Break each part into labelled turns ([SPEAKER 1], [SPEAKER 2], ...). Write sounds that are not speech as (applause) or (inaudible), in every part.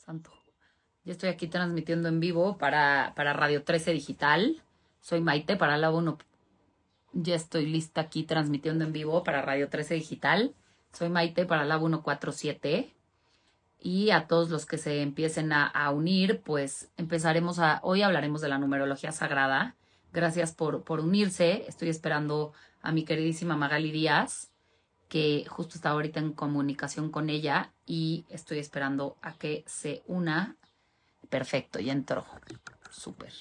[SPEAKER 1] Santo. Yo estoy aquí transmitiendo en vivo para, para Radio 13 Digital. Soy Maite para la 1. Ya estoy lista aquí transmitiendo en vivo para Radio 13 Digital. Soy Maite para la 147. Y a todos los que se empiecen a, unir, pues empezaremos a. Hoy hablaremos de la numerología sagrada. Gracias por, por unirse. Estoy esperando a mi queridísima Magali Díaz, que justo está ahorita en comunicación con ella y estoy esperando a que se una. Perfecto, ya entró. Súper.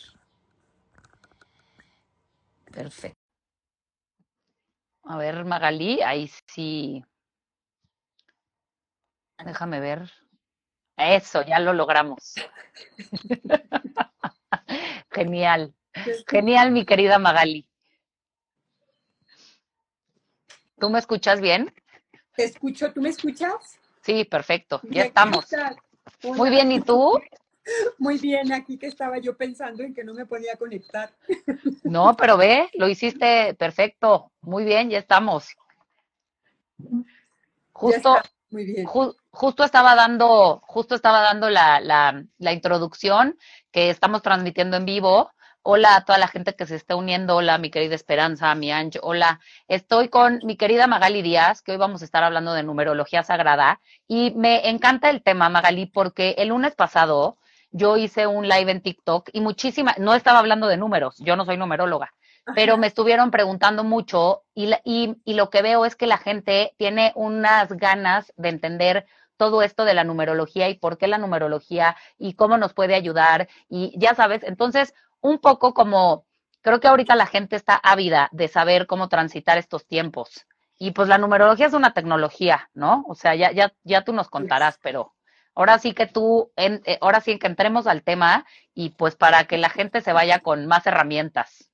[SPEAKER 1] Perfecto. A ver, Magali, ahí sí. Déjame ver. Eso, ya lo logramos. (laughs) Genial. Genial, mi querida Magali. ¿Tú me escuchas bien?
[SPEAKER 2] Te escucho, ¿tú me escuchas?
[SPEAKER 1] Sí, perfecto, ya estamos. Muy bien, ¿y tú? (laughs)
[SPEAKER 2] Muy bien, aquí que estaba yo pensando en que no me podía conectar. (laughs)
[SPEAKER 1] No, pero ve, lo hiciste perfecto. Muy bien, ya estamos. Justo,
[SPEAKER 2] muy bien.
[SPEAKER 1] Ju justo estaba dando, justo estaba dando la, la, la introducción que estamos transmitiendo en vivo Hola a toda la gente que se está uniendo. Hola, mi querida Esperanza, mi Ange. Hola, estoy con mi querida Magali Díaz, que hoy vamos a estar hablando de numerología sagrada. Y me encanta el tema, Magali, porque el lunes pasado yo hice un live en TikTok y muchísima, no estaba hablando de números, yo no soy numeróloga, pero me estuvieron preguntando mucho y, y, y lo que veo es que la gente tiene unas ganas de entender todo esto de la numerología y por qué la numerología y cómo nos puede ayudar. Y ya sabes, entonces un poco como, creo que ahorita la gente está ávida de saber cómo transitar estos tiempos. Y pues la numerología es una tecnología, ¿no? O sea, ya, ya, ya tú nos contarás, pero ahora sí que tú, en, eh, ahora sí que entremos al tema y pues para que la gente se vaya con más herramientas.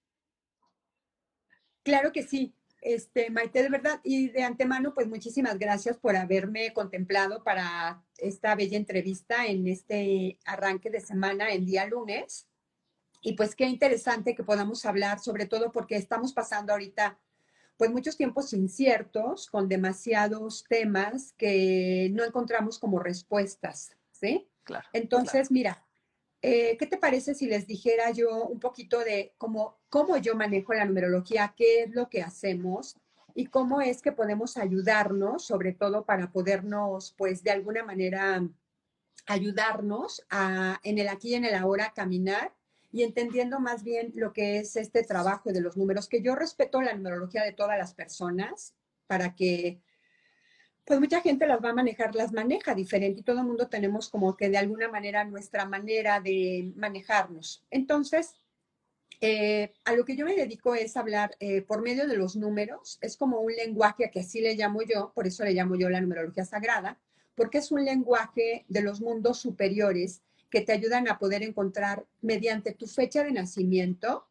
[SPEAKER 2] Claro que sí. Este, Maite, de verdad, y de antemano, pues muchísimas gracias por haberme contemplado para esta bella entrevista en este arranque de semana, el día lunes. Y pues qué interesante que podamos hablar, sobre todo porque estamos pasando ahorita pues muchos tiempos inciertos, con demasiados temas que no encontramos como respuestas, ¿sí?
[SPEAKER 1] Claro.
[SPEAKER 2] Entonces, mira, eh, ¿qué te parece si les dijera yo un poquito de cómo, cómo yo manejo la numerología, qué es lo que hacemos y cómo es que podemos ayudarnos, sobre todo para podernos, pues, de alguna manera ayudarnos a, en el aquí y en el ahora caminar y entendiendo más bien lo que es este trabajo de los números, que yo respeto la numerología de todas las personas para que, pues mucha gente las va a manejar, las maneja diferente y todo el mundo tenemos como que de alguna manera nuestra manera de manejarnos. Entonces, eh, a lo que yo me dedico es hablar eh, por medio de los números, es como un lenguaje que así le llamo yo, por eso le llamo yo la numerología sagrada, porque es un lenguaje de los mundos superiores que te ayudan a poder encontrar mediante tu fecha de nacimiento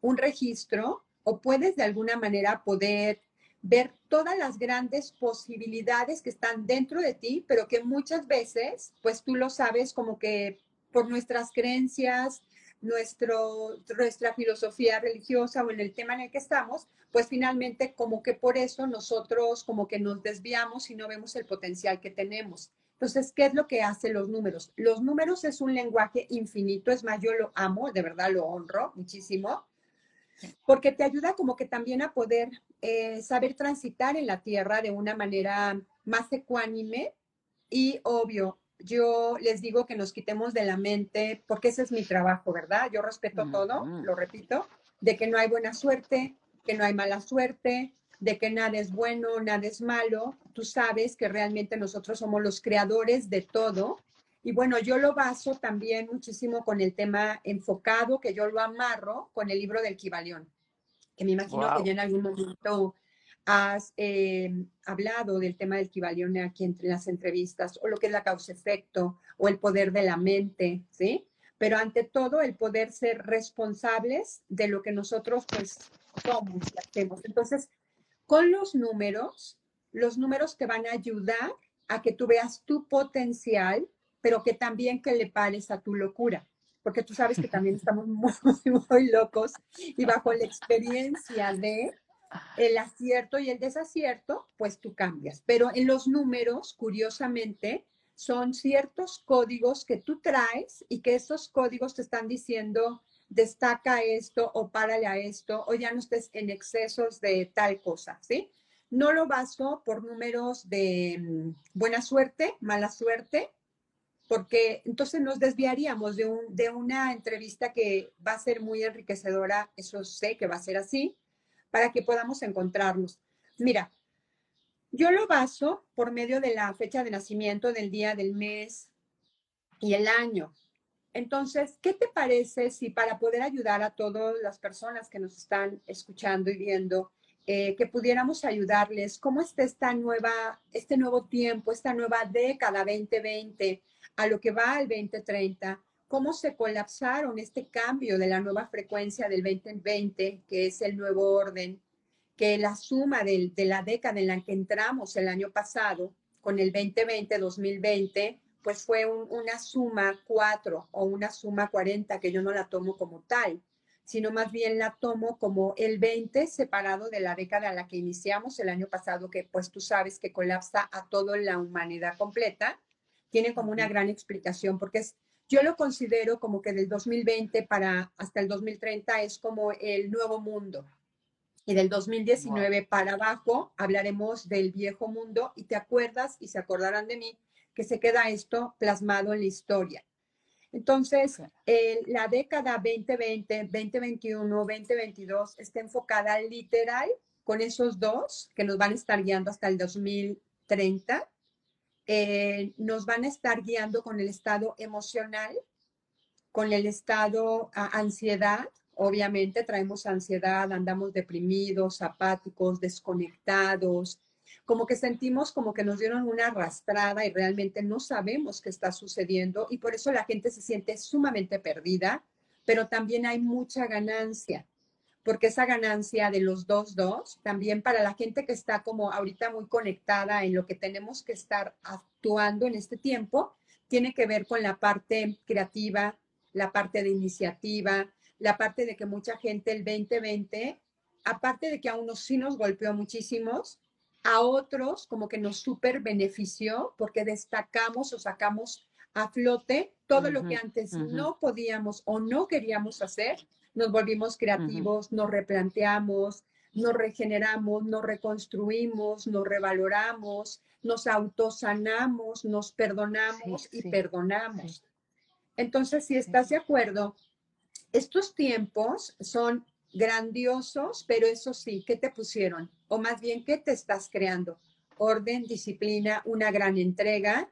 [SPEAKER 2] un registro o puedes de alguna manera poder ver todas las grandes posibilidades que están dentro de ti, pero que muchas veces, pues tú lo sabes como que por nuestras creencias, nuestro, nuestra filosofía religiosa o en el tema en el que estamos, pues finalmente como que por eso nosotros como que nos desviamos y no vemos el potencial que tenemos. Entonces, ¿qué es lo que hacen los números? Los números es un lenguaje infinito, es más, yo lo amo, de verdad lo honro muchísimo, porque te ayuda como que también a poder eh, saber transitar en la tierra de una manera más ecuánime y obvio. Yo les digo que nos quitemos de la mente, porque ese es mi trabajo, ¿verdad? Yo respeto todo, lo repito, de que no hay buena suerte, que no hay mala suerte, de que nada es bueno, nada es malo. Tú sabes que realmente nosotros somos los creadores de todo. Y bueno, yo lo baso también muchísimo con el tema enfocado, que yo lo amarro con el libro del Kibalión, que me imagino que ya en algún momento has eh, hablado del tema del Kibalión aquí entre las entrevistas, o lo que es la causa-efecto, o el poder de la mente, ¿sí? Pero ante todo, el poder ser responsables de lo que nosotros, pues, somos y hacemos. Entonces, con los números, los números te van a ayudar a que tú veas tu potencial, pero que también que le pares a tu locura, porque tú sabes que también (laughs) estamos muy, muy locos y bajo la experiencia de el acierto y el desacierto, pues tú cambias. Pero en los números, curiosamente, son ciertos códigos que tú traes y que esos códigos te están diciendo destaca esto o párale a esto o ya no estés en excesos de tal cosa, ¿sí? No lo baso por números de mm, buena suerte, mala suerte, porque entonces nos desviaríamos de, un, de una entrevista que va a ser muy enriquecedora, eso sé que va a ser así, para que podamos encontrarnos. Mira, yo lo baso por medio de la fecha de nacimiento, del día, del mes y el año. Entonces, ¿qué te parece si para poder ayudar a todas las personas que nos están escuchando y viendo, eh, que pudiéramos ayudarles, cómo está esta nueva, este nuevo tiempo, esta nueva década 2020, a lo que va al 2030, cómo se colapsaron este cambio de la nueva frecuencia del 2020, que es el nuevo orden, que la suma de la década en la que entramos el año pasado, con el 2020, 2020, pues fue una suma 4 o una suma 40 que yo no la tomo como tal, sino más bien la tomo como el 20 separado de la década a la que iniciamos el año pasado, que pues tú sabes que colapsa a toda la humanidad completa, tiene como una gran explicación, porque es, yo lo considero como que del 2020 para hasta el 2030 es como el nuevo mundo. Y del 2019 para abajo hablaremos del viejo mundo y te acuerdas y se acordarán de mí que se queda esto plasmado en la historia. Entonces, la década 2020, 2021, 2022 está enfocada literal con esos dos que nos van a estar guiando hasta el 2030. Eh, nos van a estar guiando con el estado emocional, con el estado ansiedad. Obviamente traemos ansiedad, andamos deprimidos, apáticos, desconectados, como que sentimos como que nos dieron una arrastrada y realmente no sabemos qué está sucediendo y por eso la gente se siente sumamente perdida, pero también hay mucha ganancia, porque esa ganancia de los dos, dos, también para la gente que está como ahorita muy conectada en lo que tenemos que estar actuando en este tiempo, tiene que ver con la parte creativa, la parte de iniciativa, la parte de que mucha gente el 2020, aparte de que a unos sí nos golpeó muchísimos, a otros como que nos super benefició porque destacamos o sacamos a flote todo lo que antes no podíamos o no queríamos hacer, nos volvimos creativos, nos replanteamos, nos regeneramos, nos reconstruimos, nos revaloramos, nos autosanamos, nos perdonamos y perdonamos. Entonces, si estás de acuerdo, estos tiempos son grandiosos, pero eso sí, ¿qué te pusieron? O más bien, ¿qué te estás creando? Orden, disciplina, una gran entrega.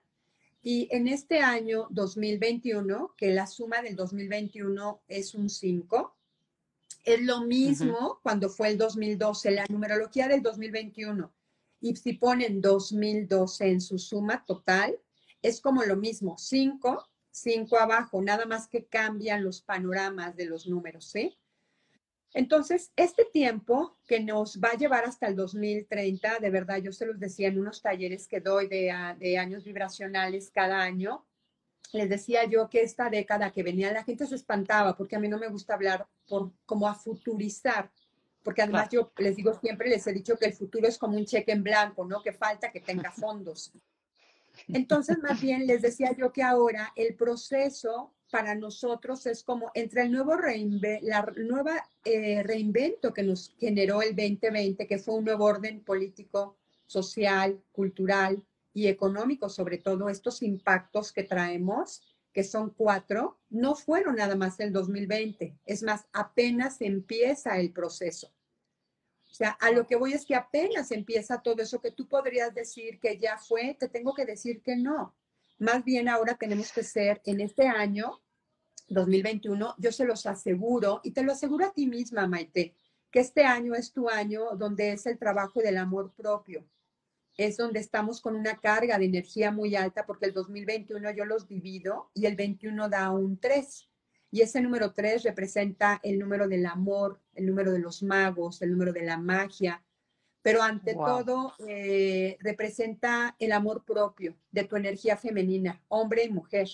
[SPEAKER 2] Y en este año 2021, que la suma del 2021 es un 5, es lo mismo cuando fue el 2012, la numerología del 2021. Y si ponen 2012 en su suma total, es como lo mismo, 5, 5 abajo, nada más que cambian los panoramas de los números, ¿sí? Entonces, este tiempo que nos va a llevar hasta el 2030, de verdad, yo se los decía en unos talleres que doy de, años vibracionales cada año, les decía yo que esta década que venía, la gente se espantaba porque a mí no me gusta hablar por, como a futurizar, porque además yo les digo siempre, les he dicho que el futuro es como un cheque en blanco, ¿no? Que falta que tenga fondos. (laughs) Entonces, más bien les decía yo que ahora el proceso para nosotros es como entre el nuevo la nueva eh, reinvento que nos generó el 2020, que fue un nuevo orden político, social, cultural y económico, sobre todo estos impactos que traemos, que son cuatro, no fueron nada más el 2020. Es más, apenas empieza el proceso. O sea, a lo que voy es que apenas empieza todo eso que tú podrías decir que ya fue, te tengo que decir que no. Más bien ahora tenemos que ser en este año 2021, yo se los aseguro, y te lo aseguro a ti misma, Maite, que este año es tu año donde es el trabajo del amor propio. Es donde estamos con una carga de energía muy alta, porque el 2021 yo los divido y el 21 da un 3. Y ese número 3 representa el número del amor, el número de los magos, el número de la magia, pero ante todo eh, representa el amor propio de tu energía femenina, hombre y mujer.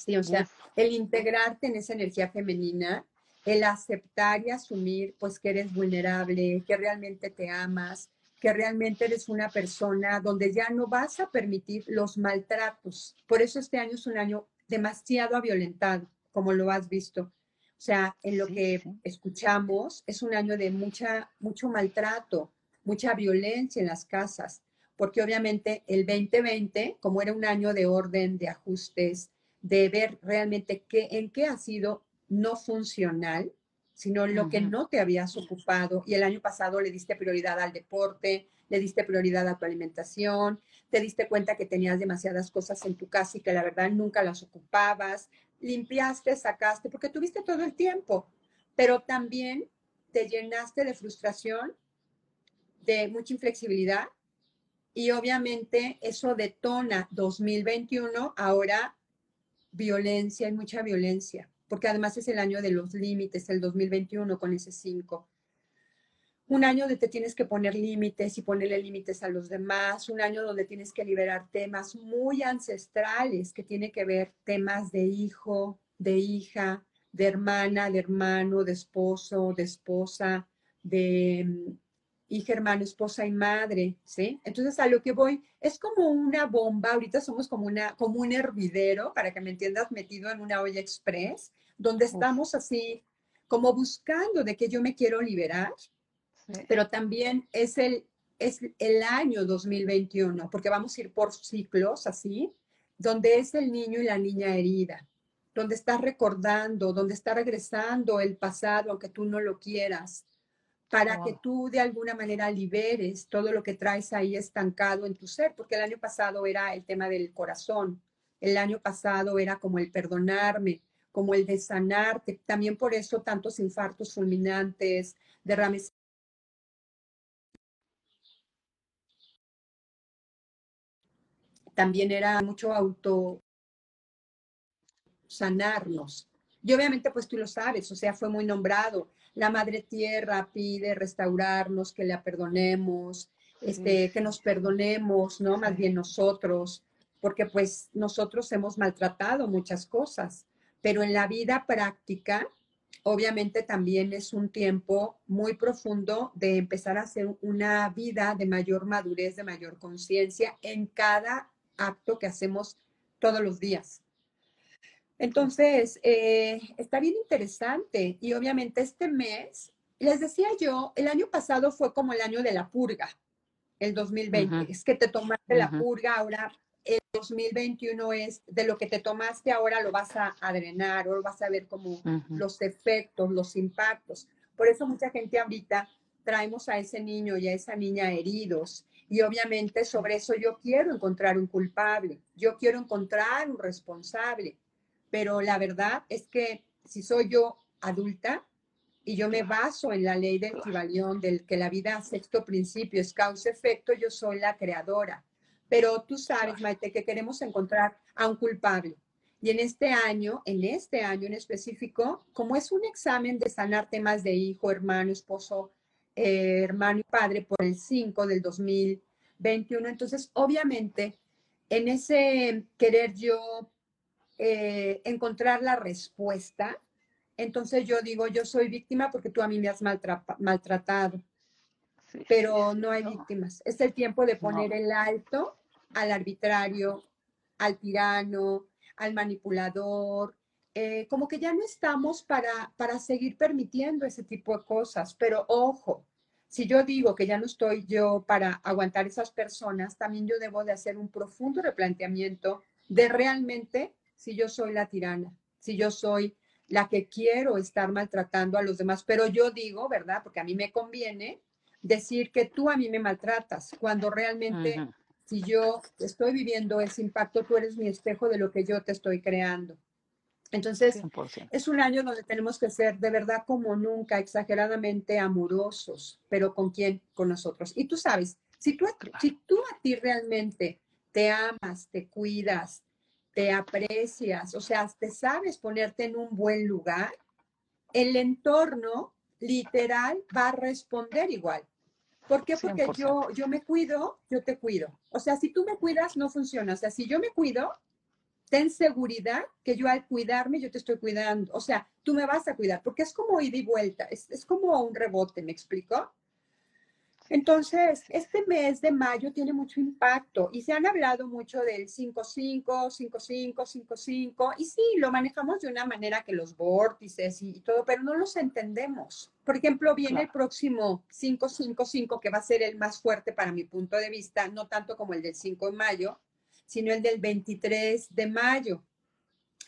[SPEAKER 2] Sí, o sea, el integrarte en esa energía femenina, el aceptar y asumir pues que eres vulnerable, que realmente te amas, que realmente eres una persona donde ya no vas a permitir los maltratos. Por eso este año es un año demasiado violentado, como lo has visto. O sea, en lo que escuchamos, es un año de mucha, mucho maltrato, mucha violencia en las casas, porque obviamente el 2020, como era un año de orden, de ajustes, de ver realmente qué, en qué ha sido no funcional, sino lo que no te habías ocupado. Y el año pasado le diste prioridad al deporte, le diste prioridad a tu alimentación, te diste cuenta que tenías demasiadas cosas en tu casa y que la verdad nunca las ocupabas, limpiaste, sacaste, porque tuviste todo el tiempo, pero también te llenaste de frustración, de mucha inflexibilidad y obviamente eso detona 2021 ahora violencia y mucha violencia porque además es el año de los límites, el 2021 con ese 5. Un año donde te tienes que poner límites y ponerle límites a los demás, un año donde tienes que liberar temas muy ancestrales que tiene que ver temas de hijo, de hija, de hermana, de hermano, de esposo, de esposa, de hija, hermano, esposa y madre, ¿sí? Entonces a lo que voy es como una bomba, ahorita somos como, una, como un hervidero, para que me entiendas, metido en una olla express, donde estamos así como buscando de que yo me quiero liberar, pero también es el, es el año 2021, porque vamos a ir por ciclos así, donde es el niño y la niña herida, donde está recordando, donde está regresando el pasado, aunque tú no lo quieras, para que tú de alguna manera liberes todo lo que traes ahí estancado en tu ser, porque el año pasado era el tema del corazón, el año pasado era como el perdonarme, como el de sanarte, también por eso tantos infartos fulminantes, derrames también era mucho auto sanarnos. Y obviamente, pues tú lo sabes, o sea, fue muy nombrado la Madre Tierra pide restaurarnos, que la perdonemos, este, que nos perdonemos, ¿no? Más bien nosotros, porque pues nosotros hemos maltratado muchas cosas, pero en la vida práctica, obviamente también es un tiempo muy profundo de empezar a hacer una vida de mayor madurez, de mayor conciencia en cada acto que hacemos todos los días. Entonces, eh, está bien interesante y obviamente este mes, les decía yo, el año pasado fue como el año de la purga, el 2020, es que te tomaste la purga, ahora el 2021 es de lo que te tomaste, ahora lo vas a, drenar o vas a ver como los efectos, los impactos. Por eso mucha gente ahorita traemos a ese niño y a esa niña heridos. Y obviamente sobre eso yo quiero encontrar un culpable, yo quiero encontrar un responsable pero la verdad es que si soy yo adulta y yo me baso en la ley del equivalión, del que la vida sexto principio es causa-efecto, yo soy la creadora. Pero tú sabes, Maite, que queremos encontrar a un culpable. Y en este año, en este año en específico, como es un examen de sanar temas de hijo, hermano, esposo, eh, hermano y padre por el 5 del 2021, entonces obviamente en ese querer yo eh, encontrar la respuesta, entonces yo digo, yo soy víctima porque tú a mí me has maltratado. pero no hay víctimas. Es el tiempo de poner el alto al arbitrario, al tirano, al manipulador. Eh, como que ya no estamos para, para seguir permitiendo ese tipo de cosas. Pero ojo, si yo digo que ya no estoy yo para aguantar esas personas, también yo debo de hacer un profundo replanteamiento de realmente si yo soy la tirana, si yo soy la que quiero estar maltratando a los demás, pero yo digo, ¿verdad? Porque a mí me conviene decir que tú a mí me maltratas, cuando realmente si yo estoy viviendo ese impacto, tú eres mi espejo de lo que yo te estoy creando. Entonces, es un año donde tenemos que ser de verdad como nunca, exageradamente amorosos, pero ¿con quién? Con nosotros. Y tú sabes, si tú, si tú a ti realmente te amas, te cuidas, te aprecias, o sea, te sabes ponerte en un buen lugar, el entorno literal va a responder igual. ¿Por qué? Porque yo, yo me cuido, yo te cuido. O sea, si tú me cuidas, no funciona. O sea, si yo me cuido, ten seguridad que yo al cuidarme, yo te estoy cuidando. O sea, tú me vas a cuidar, porque es como ida y vuelta, es, es como un rebote, ¿me explico? Entonces, este mes de mayo tiene mucho impacto y se han hablado mucho del 5-5, 5-5, 5-5 y sí, lo manejamos de una manera que los vórtices y todo, pero no los entendemos. Por ejemplo, viene el próximo 5-5-5 que va a ser el más fuerte para mi punto de vista, no tanto como el del 5 de mayo, sino el del 23 de mayo,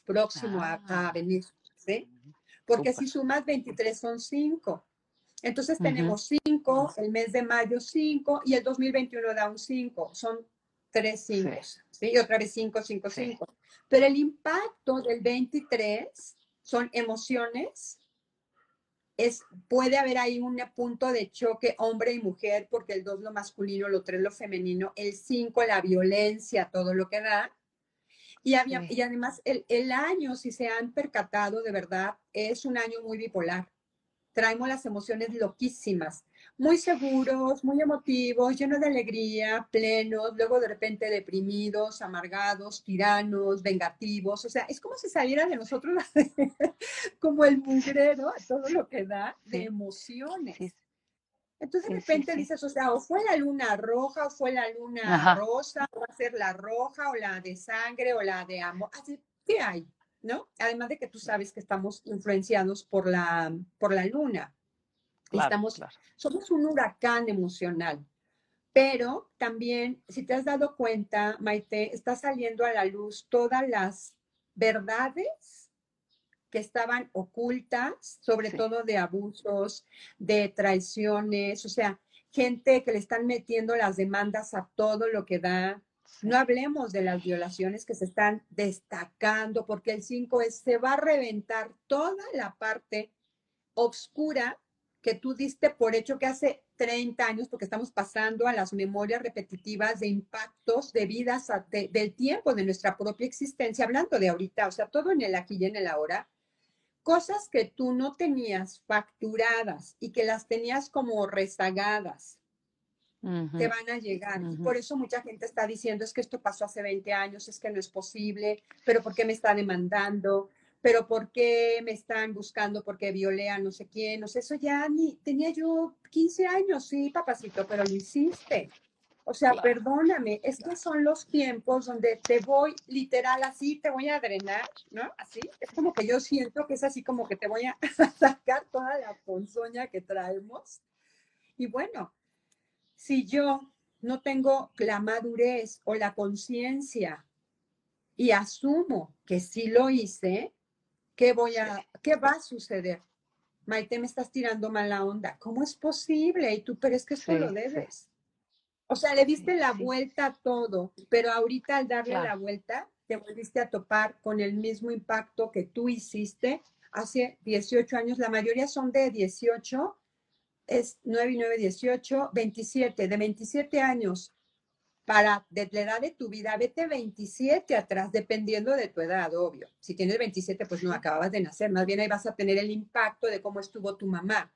[SPEAKER 2] próximo a, ah. venir, ¿sí? Porque si sumas 23 son 5. Entonces tenemos 5, el mes de mayo 5 y el 2021 da un 5. Son tres 5. Sí. Y otra vez 5, 5, 5. Pero el impacto del 23 son emociones. Es, puede haber ahí un punto de choque hombre y mujer, porque el 2 lo masculino, lo 3 lo femenino, el 5 la violencia, todo lo que da. Y, había, y además el, el año, si se han percatado de verdad, es un año muy bipolar traemos las emociones loquísimas, muy seguros, muy emotivos, llenos de alegría, plenos, luego de repente deprimidos, amargados, tiranos, vengativos, o sea, es como si saliera de nosotros (laughs) como el mugrero, todo lo que da de emociones. Entonces de repente dices, o sea, o fue la luna roja, o fue la luna rosa, o va a ser la roja, o la de sangre, o la de amor. Así, ¿qué hay? ¿No? Además de que tú sabes que estamos influenciados por la, por la luna. estamos, Somos un huracán emocional. Pero también, si te has dado cuenta, Maite, está saliendo a la luz todas las verdades que estaban ocultas, sobre todo de abusos, de traiciones, o sea, gente que le están metiendo las demandas a todo lo que da, no hablemos de las violaciones que se están destacando, porque el 5 es, se va a reventar toda la parte oscura que tú diste por hecho que hace 30 años, porque estamos pasando a las memorias repetitivas de impactos de vidas del tiempo de nuestra propia existencia, hablando de ahorita, o sea, todo en el aquí y en el ahora, cosas que tú no tenías facturadas y que las tenías como rezagadas, te van a llegar. Y por eso mucha gente está diciendo, es que esto pasó hace 20 años, es que no es posible, pero ¿por qué me está demandando? Pero ¿por qué me están buscando? Porque violé a no sé quién. No sé, eso ya ni tenía yo 15 años, sí, papacito, pero lo hiciste. O sea, perdóname, estos son los tiempos donde te voy literal así, te voy a drenar, ¿no? Así, es como que yo siento que es así como que te voy a (laughs) sacar toda la ponzoña que traemos. Y bueno, si yo no tengo la madurez o la conciencia y asumo que sí lo hice, ¿qué voy a, qué va a suceder? Maite, me estás tirando mala onda. ¿Cómo es posible? Y tú, pero es que eso lo debes. O sea, le diste la vuelta a todo, pero ahorita al darle la vuelta, te volviste a topar con el mismo impacto que tú hiciste hace 18 años. La mayoría son de 18 es 9 y 9, 18, 27, de 27 años para de la edad de tu vida, vete 27 atrás, dependiendo de tu edad, obvio. Si tienes 27, pues no acababas de nacer, más bien ahí vas a tener el impacto de cómo estuvo tu mamá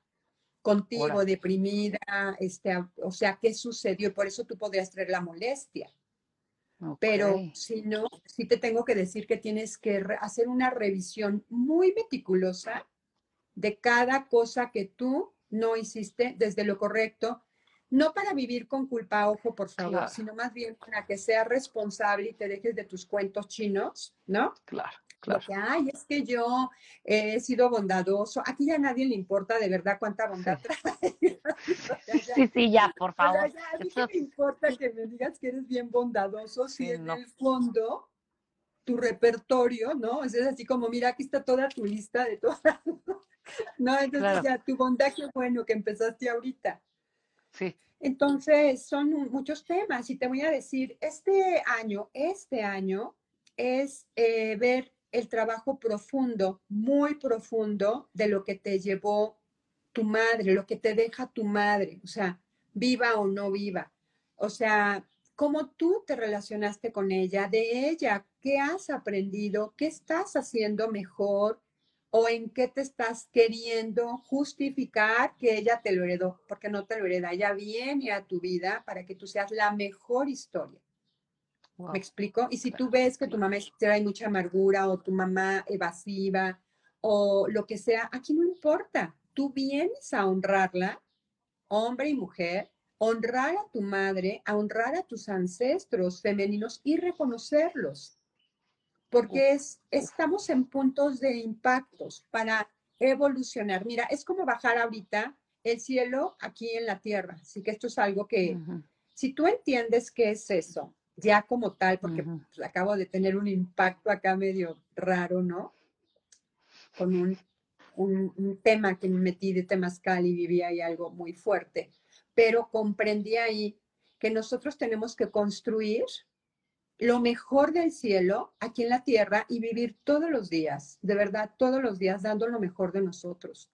[SPEAKER 2] contigo, deprimida, este, o sea, qué sucedió, y por eso tú podrías traer la molestia. Pero si no, sí te tengo que decir que tienes que hacer una revisión muy meticulosa de cada cosa que tú no hiciste desde lo correcto, no para vivir con culpa, ojo, por favor, sino más bien para que seas responsable y te dejes de tus cuentos chinos, ¿no?
[SPEAKER 1] Claro. Claro.
[SPEAKER 2] Ay, es que yo he sido bondadoso. Aquí ya a nadie le importa de verdad cuánta bondad (laughs) trae. (laughs)
[SPEAKER 1] sí, sí, ya, por favor.
[SPEAKER 2] ya, a mí me importa que me digas que eres bien bondadoso si en el fondo tu repertorio, ¿no? Es así como, mira, aquí está toda tu lista de todas (laughs) no, entonces ya tu bondad, qué bueno que empezaste ahorita.
[SPEAKER 1] Sí.
[SPEAKER 2] Entonces, son muchos temas y te voy a decir, este año, este año es eh, ver el trabajo profundo, muy profundo de lo que te llevó tu madre, lo que te deja tu madre, o sea, viva o no viva. O sea, cómo tú te relacionaste con ella, de ella, qué has aprendido, qué estás haciendo mejor, o en qué te estás queriendo justificar que ella te lo heredó, porque no te lo hereda, ella viene a tu vida para que tú seas la mejor historia. ¿Me explico? Y si tú ves que tu mamá trae mucha amargura o tu mamá evasiva o lo que sea, aquí no importa. Tú vienes a honrarla, hombre y mujer, honrar a tu madre, a honrar a tus ancestros femeninos y reconocerlos. Porque es, estamos en puntos de impactos para evolucionar. Mira, es como bajar ahorita el cielo aquí en la tierra. Así que esto es algo que, si tú entiendes qué es eso, ya como tal, porque pues, acabo de tener un impacto acá medio raro, ¿no? Con un, un, tema que me metí de Temazcal y vivía ahí algo muy fuerte, pero comprendí ahí que nosotros tenemos que construir lo mejor del cielo aquí en la tierra y vivir todos los días, de verdad, todos los días dando lo mejor de nosotros.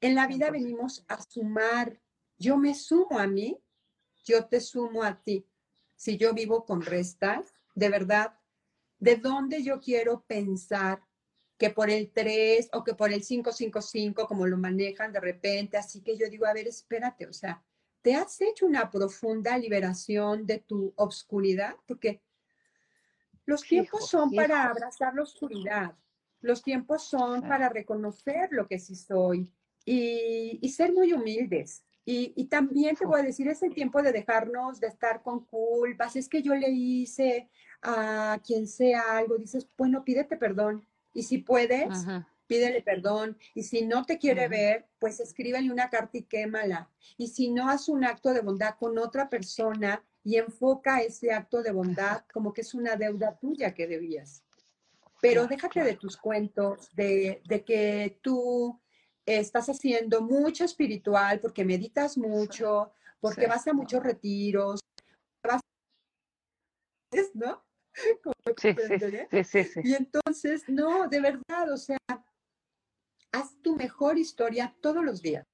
[SPEAKER 2] En la vida venimos a sumar. Yo me sumo a mí, yo te sumo a ti. Si yo vivo con restas, de verdad, ¿de dónde yo quiero pensar que por el 3 o que por el 555, como lo manejan de repente? Así que yo digo, a ver, espérate, o sea, ¿te has hecho una profunda liberación de tu obscuridad? Porque los tiempos son para abrazar la oscuridad. Los tiempos son para reconocer lo que sí soy y, ser muy humildes. Y, también te voy a decir, es el tiempo de dejarnos de estar con culpas. Es que yo le hice a quien sea algo, dices, bueno, pídete perdón. Y si puedes, pídele perdón. Y si no te quiere ver, pues escríbele una carta y quémala. Y si no, haz un acto de bondad con otra persona y enfoca ese acto de bondad como que es una deuda tuya que debías. Pero déjate de tus cuentos, de, de que tú estás haciendo mucho espiritual porque meditas mucho, porque vas a muchos retiros, ¿no? (laughs)
[SPEAKER 1] Sí, sí, sí, sí,
[SPEAKER 2] Y entonces, no, de verdad, o sea, haz tu mejor historia todos los días.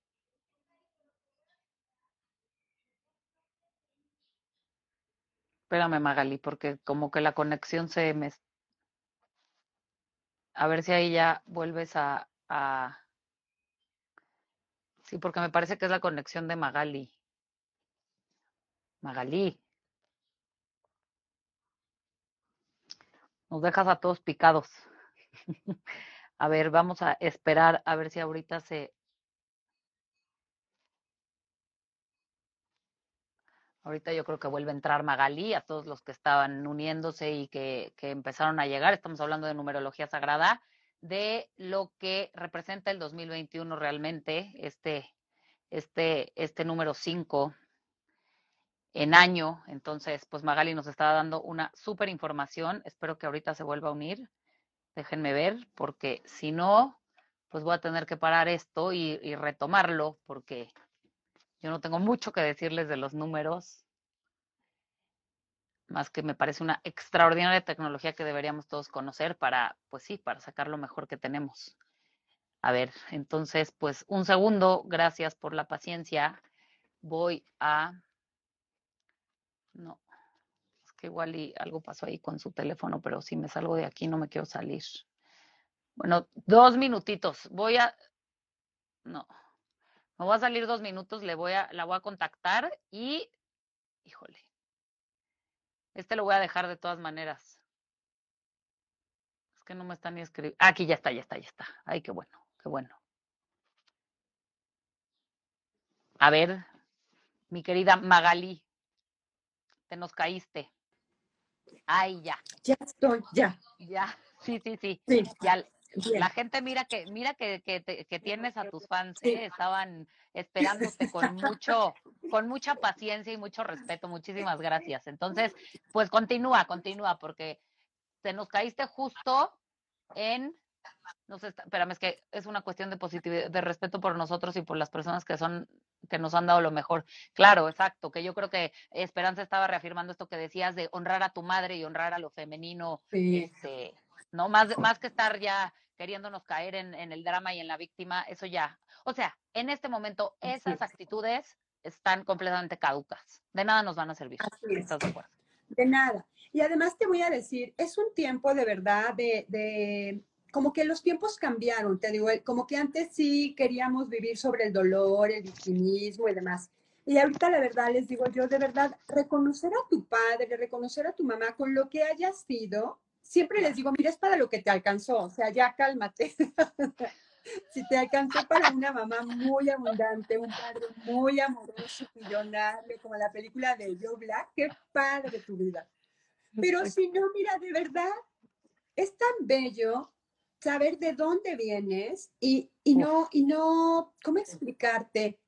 [SPEAKER 1] Espérame, Magali, porque como que la conexión se me... A ver si ahí ya vuelves a... Sí, porque me parece que es la conexión de Magali. Magali. Nos dejas a todos picados. (laughs) a ver, vamos a esperar a ver si ahorita se... Ahorita yo creo que vuelve a entrar Magali, a todos los que estaban uniéndose y que, que empezaron a llegar. Estamos hablando de numerología sagrada de lo que representa el 2021 realmente, este, este, este número 5 en año. Entonces, pues Magali nos estaba dando una súper información. Espero que ahorita se vuelva a unir. Déjenme ver, porque si no, pues voy a tener que parar esto y, y retomarlo, porque yo no tengo mucho que decirles de los números más que me parece una extraordinaria tecnología que deberíamos todos conocer para, pues sí, para sacar lo mejor que tenemos. A ver, entonces, pues un segundo, gracias por la paciencia. Voy a... No, es que igual y algo pasó ahí con su teléfono, pero si me salgo de aquí no me quiero salir. Bueno, dos minutitos. Voy a... No, me voy a salir dos minutos, le voy a, la voy a contactar y... Híjole, este lo voy a dejar de todas maneras. Es que no me está ni escribiendo. Ah, aquí ya está, ya está, ya está. Ay, qué bueno, qué bueno. A ver, mi querida Magali, te nos caíste. Ay, ya.
[SPEAKER 2] Ya estoy, ya.
[SPEAKER 1] Ya, (laughs) sí, sí, sí. sí. Ya, la gente mira que mira que, que, tienes a tus fans, ¿eh? estaban (laughs) esperándote con mucho, con mucha paciencia y mucho respeto. Muchísimas gracias. Entonces, pues continúa, continúa, porque te nos caíste justo en no sé, espérame, es que es una cuestión de positividad, de respeto por nosotros y por las personas que son, que nos han dado lo mejor. Claro, exacto, que yo creo que Esperanza estaba reafirmando esto que decías de honrar a tu madre y honrar a lo femenino, este, ¿no? Más, más que estar ya queriéndonos caer en, el drama y en la víctima, eso ya. O sea, en este momento esas actitudes están completamente caducas. De nada nos van a servir.
[SPEAKER 2] ¿Estás de acuerdo? De nada. Y además te voy a decir, es un tiempo de verdad de, de, como que los tiempos cambiaron, te digo, como que antes sí queríamos vivir sobre el dolor, el victimismo y demás. Y ahorita la verdad les digo yo, de verdad, reconocer a tu padre, reconocer a tu mamá con lo que hayas sido, siempre les digo, mira, es para lo que te alcanzó, o sea, ya cálmate. (laughs) si te alcanzó para una mamá muy abundante, un padre muy amoroso, millonario, como la película de Joe Black, qué padre tu vida. Pero si no, mira, de verdad, es tan bello saber de dónde vienes y, y no, y no, ¿cómo explicarte?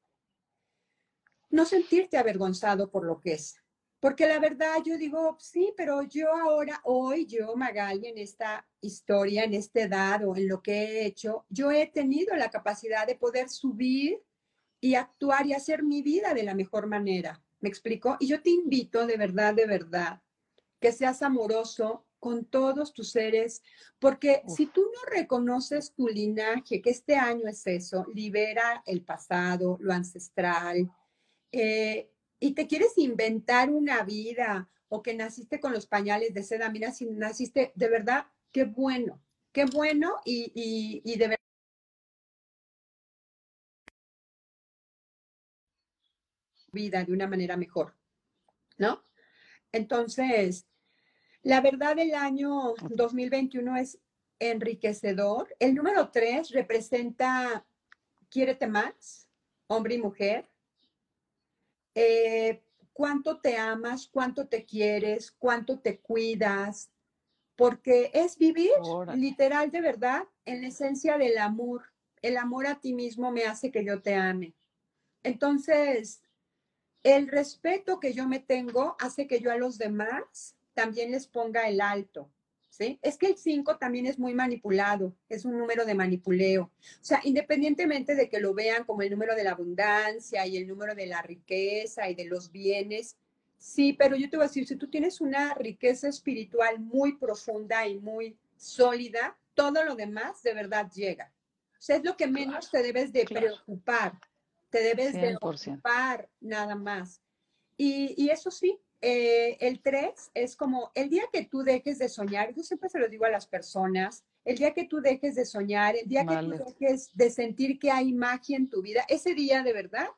[SPEAKER 2] No sentirte avergonzado por lo que es. Porque la verdad yo digo, sí, pero yo ahora, hoy, yo, Magali, en esta historia, en esta edad o en lo que he hecho, yo he tenido la capacidad de poder subir y actuar y hacer mi vida de la mejor manera. ¿Me explico? Y yo te invito de verdad, de verdad, que seas amoroso con todos tus seres, porque si tú no reconoces tu linaje, que este año es eso, libera el pasado, lo ancestral, eh, y te quieres inventar una vida o que naciste con los pañales de seda, mira, si naciste, de verdad, qué bueno, qué bueno y, y, de verdad. vida de una manera mejor, ¿no? Entonces, la verdad del año 2021 es enriquecedor. El número tres representa quiérete más, hombre y mujer. Eh, cuánto te amas, cuánto te quieres, cuánto te cuidas, porque es vivir literal de verdad en la esencia del amor. El amor a ti mismo me hace que yo te ame. Entonces, el respeto que yo me tengo hace que yo a los demás también les ponga el alto. ¿Sí? Es que el 5 también es muy manipulado, es un número de manipuleo. O sea, independientemente de que lo vean como el número de la abundancia y el número de la riqueza y de los bienes, sí, pero yo te voy a decir, si tú tienes una riqueza espiritual muy profunda y muy sólida, todo lo demás de verdad llega. O sea, es lo que menos te debes de preocupar, te debes de preocupar nada más. Y, y eso sí, eh, el 3 es como el día que tú dejes de soñar, yo siempre se lo digo a las personas, el día que tú dejes de soñar, el día que tú dejes de sentir que hay magia en tu vida, ese día de verdad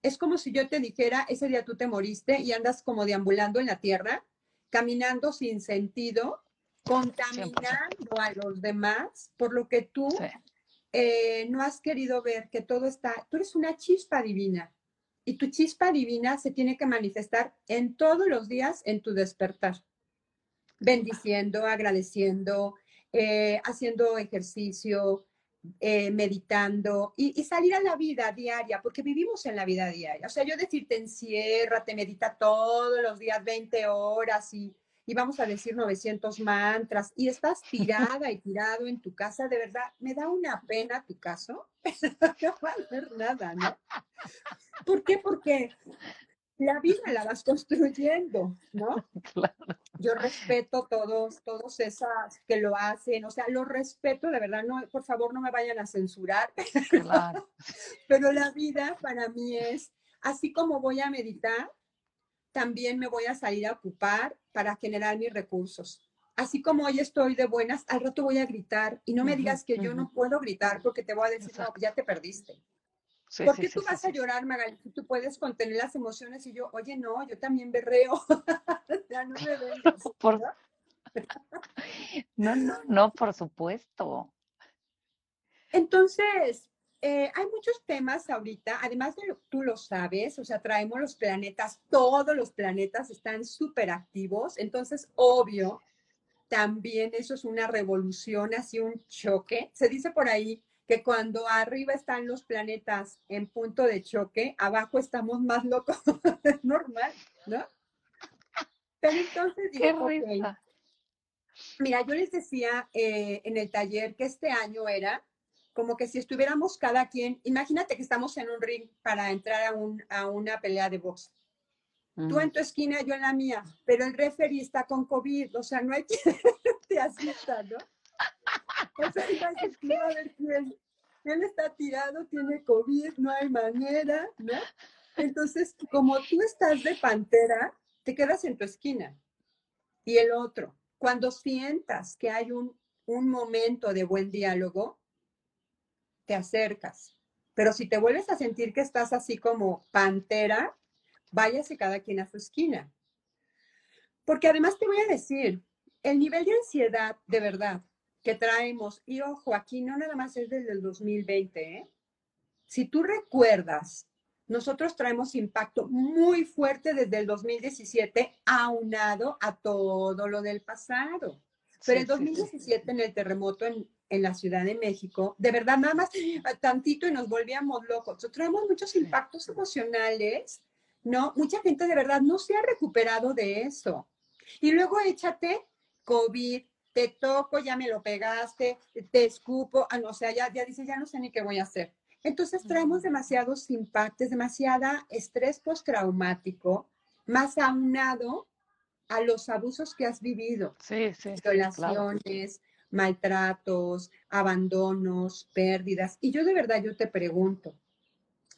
[SPEAKER 2] es como si yo te dijera, ese día tú te moriste y andas como deambulando en la tierra, caminando sin sentido, contaminando a los demás, por lo que tú eh, no has querido ver que todo está, tú eres una chispa divina y tu chispa divina se tiene que manifestar en todos los días en tu despertar, bendiciendo, agradeciendo, eh, haciendo ejercicio, eh, meditando y, salir a la vida diaria, porque vivimos en la vida diaria. O sea, yo decirte encierra, te medita todos los días 20 horas y, y vamos a decir 900 mantras y estás tirada y tirado en tu casa, de verdad, me da una pena tu caso, (laughs) no va a hacer nada, ¿no? ¿Por qué? Porque la vida la vas construyendo, ¿no? (laughs) Yo respeto todos, todos esas que lo hacen, o sea, lo respeto, de verdad, no, por favor, no me vayan a censurar. (laughs) Claro. Pero la vida para mí es, así como voy a meditar, también me voy a salir a ocupar para generar mis recursos. Así como hoy estoy de buenas, al rato voy a gritar y no me digas que yo no puedo gritar porque te voy a decir, no, ya te perdiste. ¿Por qué tú vas a llorar, Magali? Tú puedes contener las emociones y yo, oye, no, yo también berreo. (laughs) ya no me vengas, (laughs) (laughs)
[SPEAKER 1] ¿no? no, no, por supuesto.
[SPEAKER 2] Entonces, eh, hay muchos temas ahorita, además de lo tú lo sabes, o sea, traemos los planetas, todos los planetas están súper activos, entonces, obvio, también eso es una revolución, así un choque. Se dice por ahí que cuando arriba están los planetas en punto de choque, abajo estamos más locos, (laughs) es normal, ¿no? Pero entonces digo, mira, yo les decía eh, en el taller que este año era como que si estuviéramos cada quien, imagínate que estamos en un ring para entrar a, un, a una pelea de box. Tú en tu esquina, yo en la mía, pero el referee está con COVID, o sea, no hay (laughs) quien te asista, ¿no? O sea, (laughs) a ver quién, él está tirado, tiene COVID, no hay manera, ¿no? Entonces, como tú estás de pantera, te quedas en tu esquina. Y el otro, cuando sientas que hay un, un momento de buen diálogo, te acercas. Pero si te vuelves a sentir que estás así como pantera, váyase cada quien a su esquina. Porque además te voy a decir, el nivel de ansiedad, de verdad, que traemos. Y ojo, aquí no nada más es desde el 2020, ¿eh? Si tú recuerdas, nosotros traemos impacto muy fuerte desde el 2017, aunado a todo lo del pasado. Pero el 2017 en el terremoto en, en, la Ciudad de México, de verdad, nada más tantito y nos volvíamos locos. traemos muchos impactos emocionales, ¿no? Mucha gente de verdad no se ha recuperado de eso. Y luego échate COVID, te toco, ya me lo pegaste, te escupo, ah, no, o sea, ya, ya dices, ya no sé ni qué voy a hacer. Entonces traemos demasiados impactos, demasiada estrés postraumático, más aunado a los abusos que has vivido.
[SPEAKER 1] Sí, sí.
[SPEAKER 2] Violaciones, maltratos, abandonos, pérdidas. Y yo de verdad, yo te pregunto,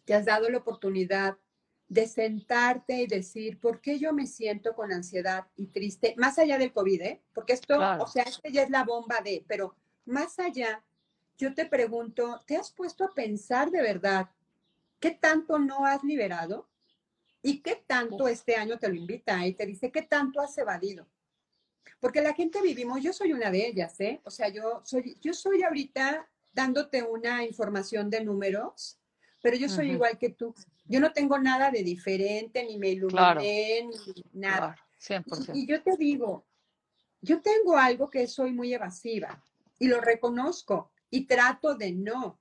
[SPEAKER 2] ¿te has dado la oportunidad de sentarte y decir, ¿por qué yo me siento con ansiedad y triste? Más allá del COVID, ¿eh? Porque esto, o sea, este ya es la bomba de, pero más allá, yo te pregunto, ¿te has puesto a pensar de verdad qué tanto no has liberado? ¿Y qué tanto este año te lo invita y te dice qué tanto has evadido? Porque la gente vivimos, yo soy una de ellas, ¿eh? O sea, yo soy, yo soy ahorita dándote una información de números, pero yo soy igual que tú. Yo no tengo nada de diferente, ni me iluminé, ni nada. 100%. Y yo te digo, yo tengo algo que soy muy evasiva y lo reconozco y trato de no.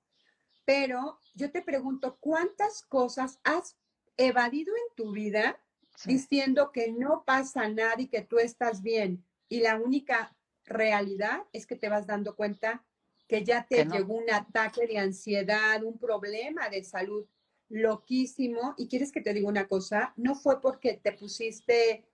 [SPEAKER 2] Pero yo te pregunto, ¿cuántas cosas has evadido en tu vida diciendo que no pasa nada y que tú estás bien? Y la única realidad es que te vas dando cuenta que ya te llegó un ataque de ansiedad, un problema de salud loquísimo. Y quieres que te diga una cosa, no fue porque te pusiste,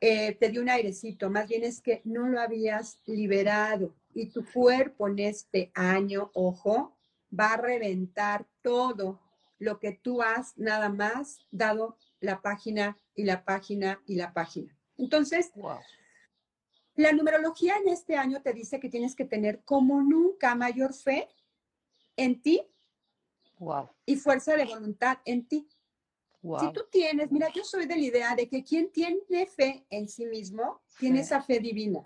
[SPEAKER 2] eh, te dio un airecito, más bien es que no lo habías liberado. Y tu cuerpo en este año, ojo, va a reventar todo lo que tú has nada más dado la página y la página y la página. Entonces, la numerología en este año te dice que tienes que tener como nunca mayor fe en ti y fuerza de voluntad en ti. Si tú tienes, mira, yo soy de la idea de que quien tiene fe en sí mismo, tiene esa fe divina.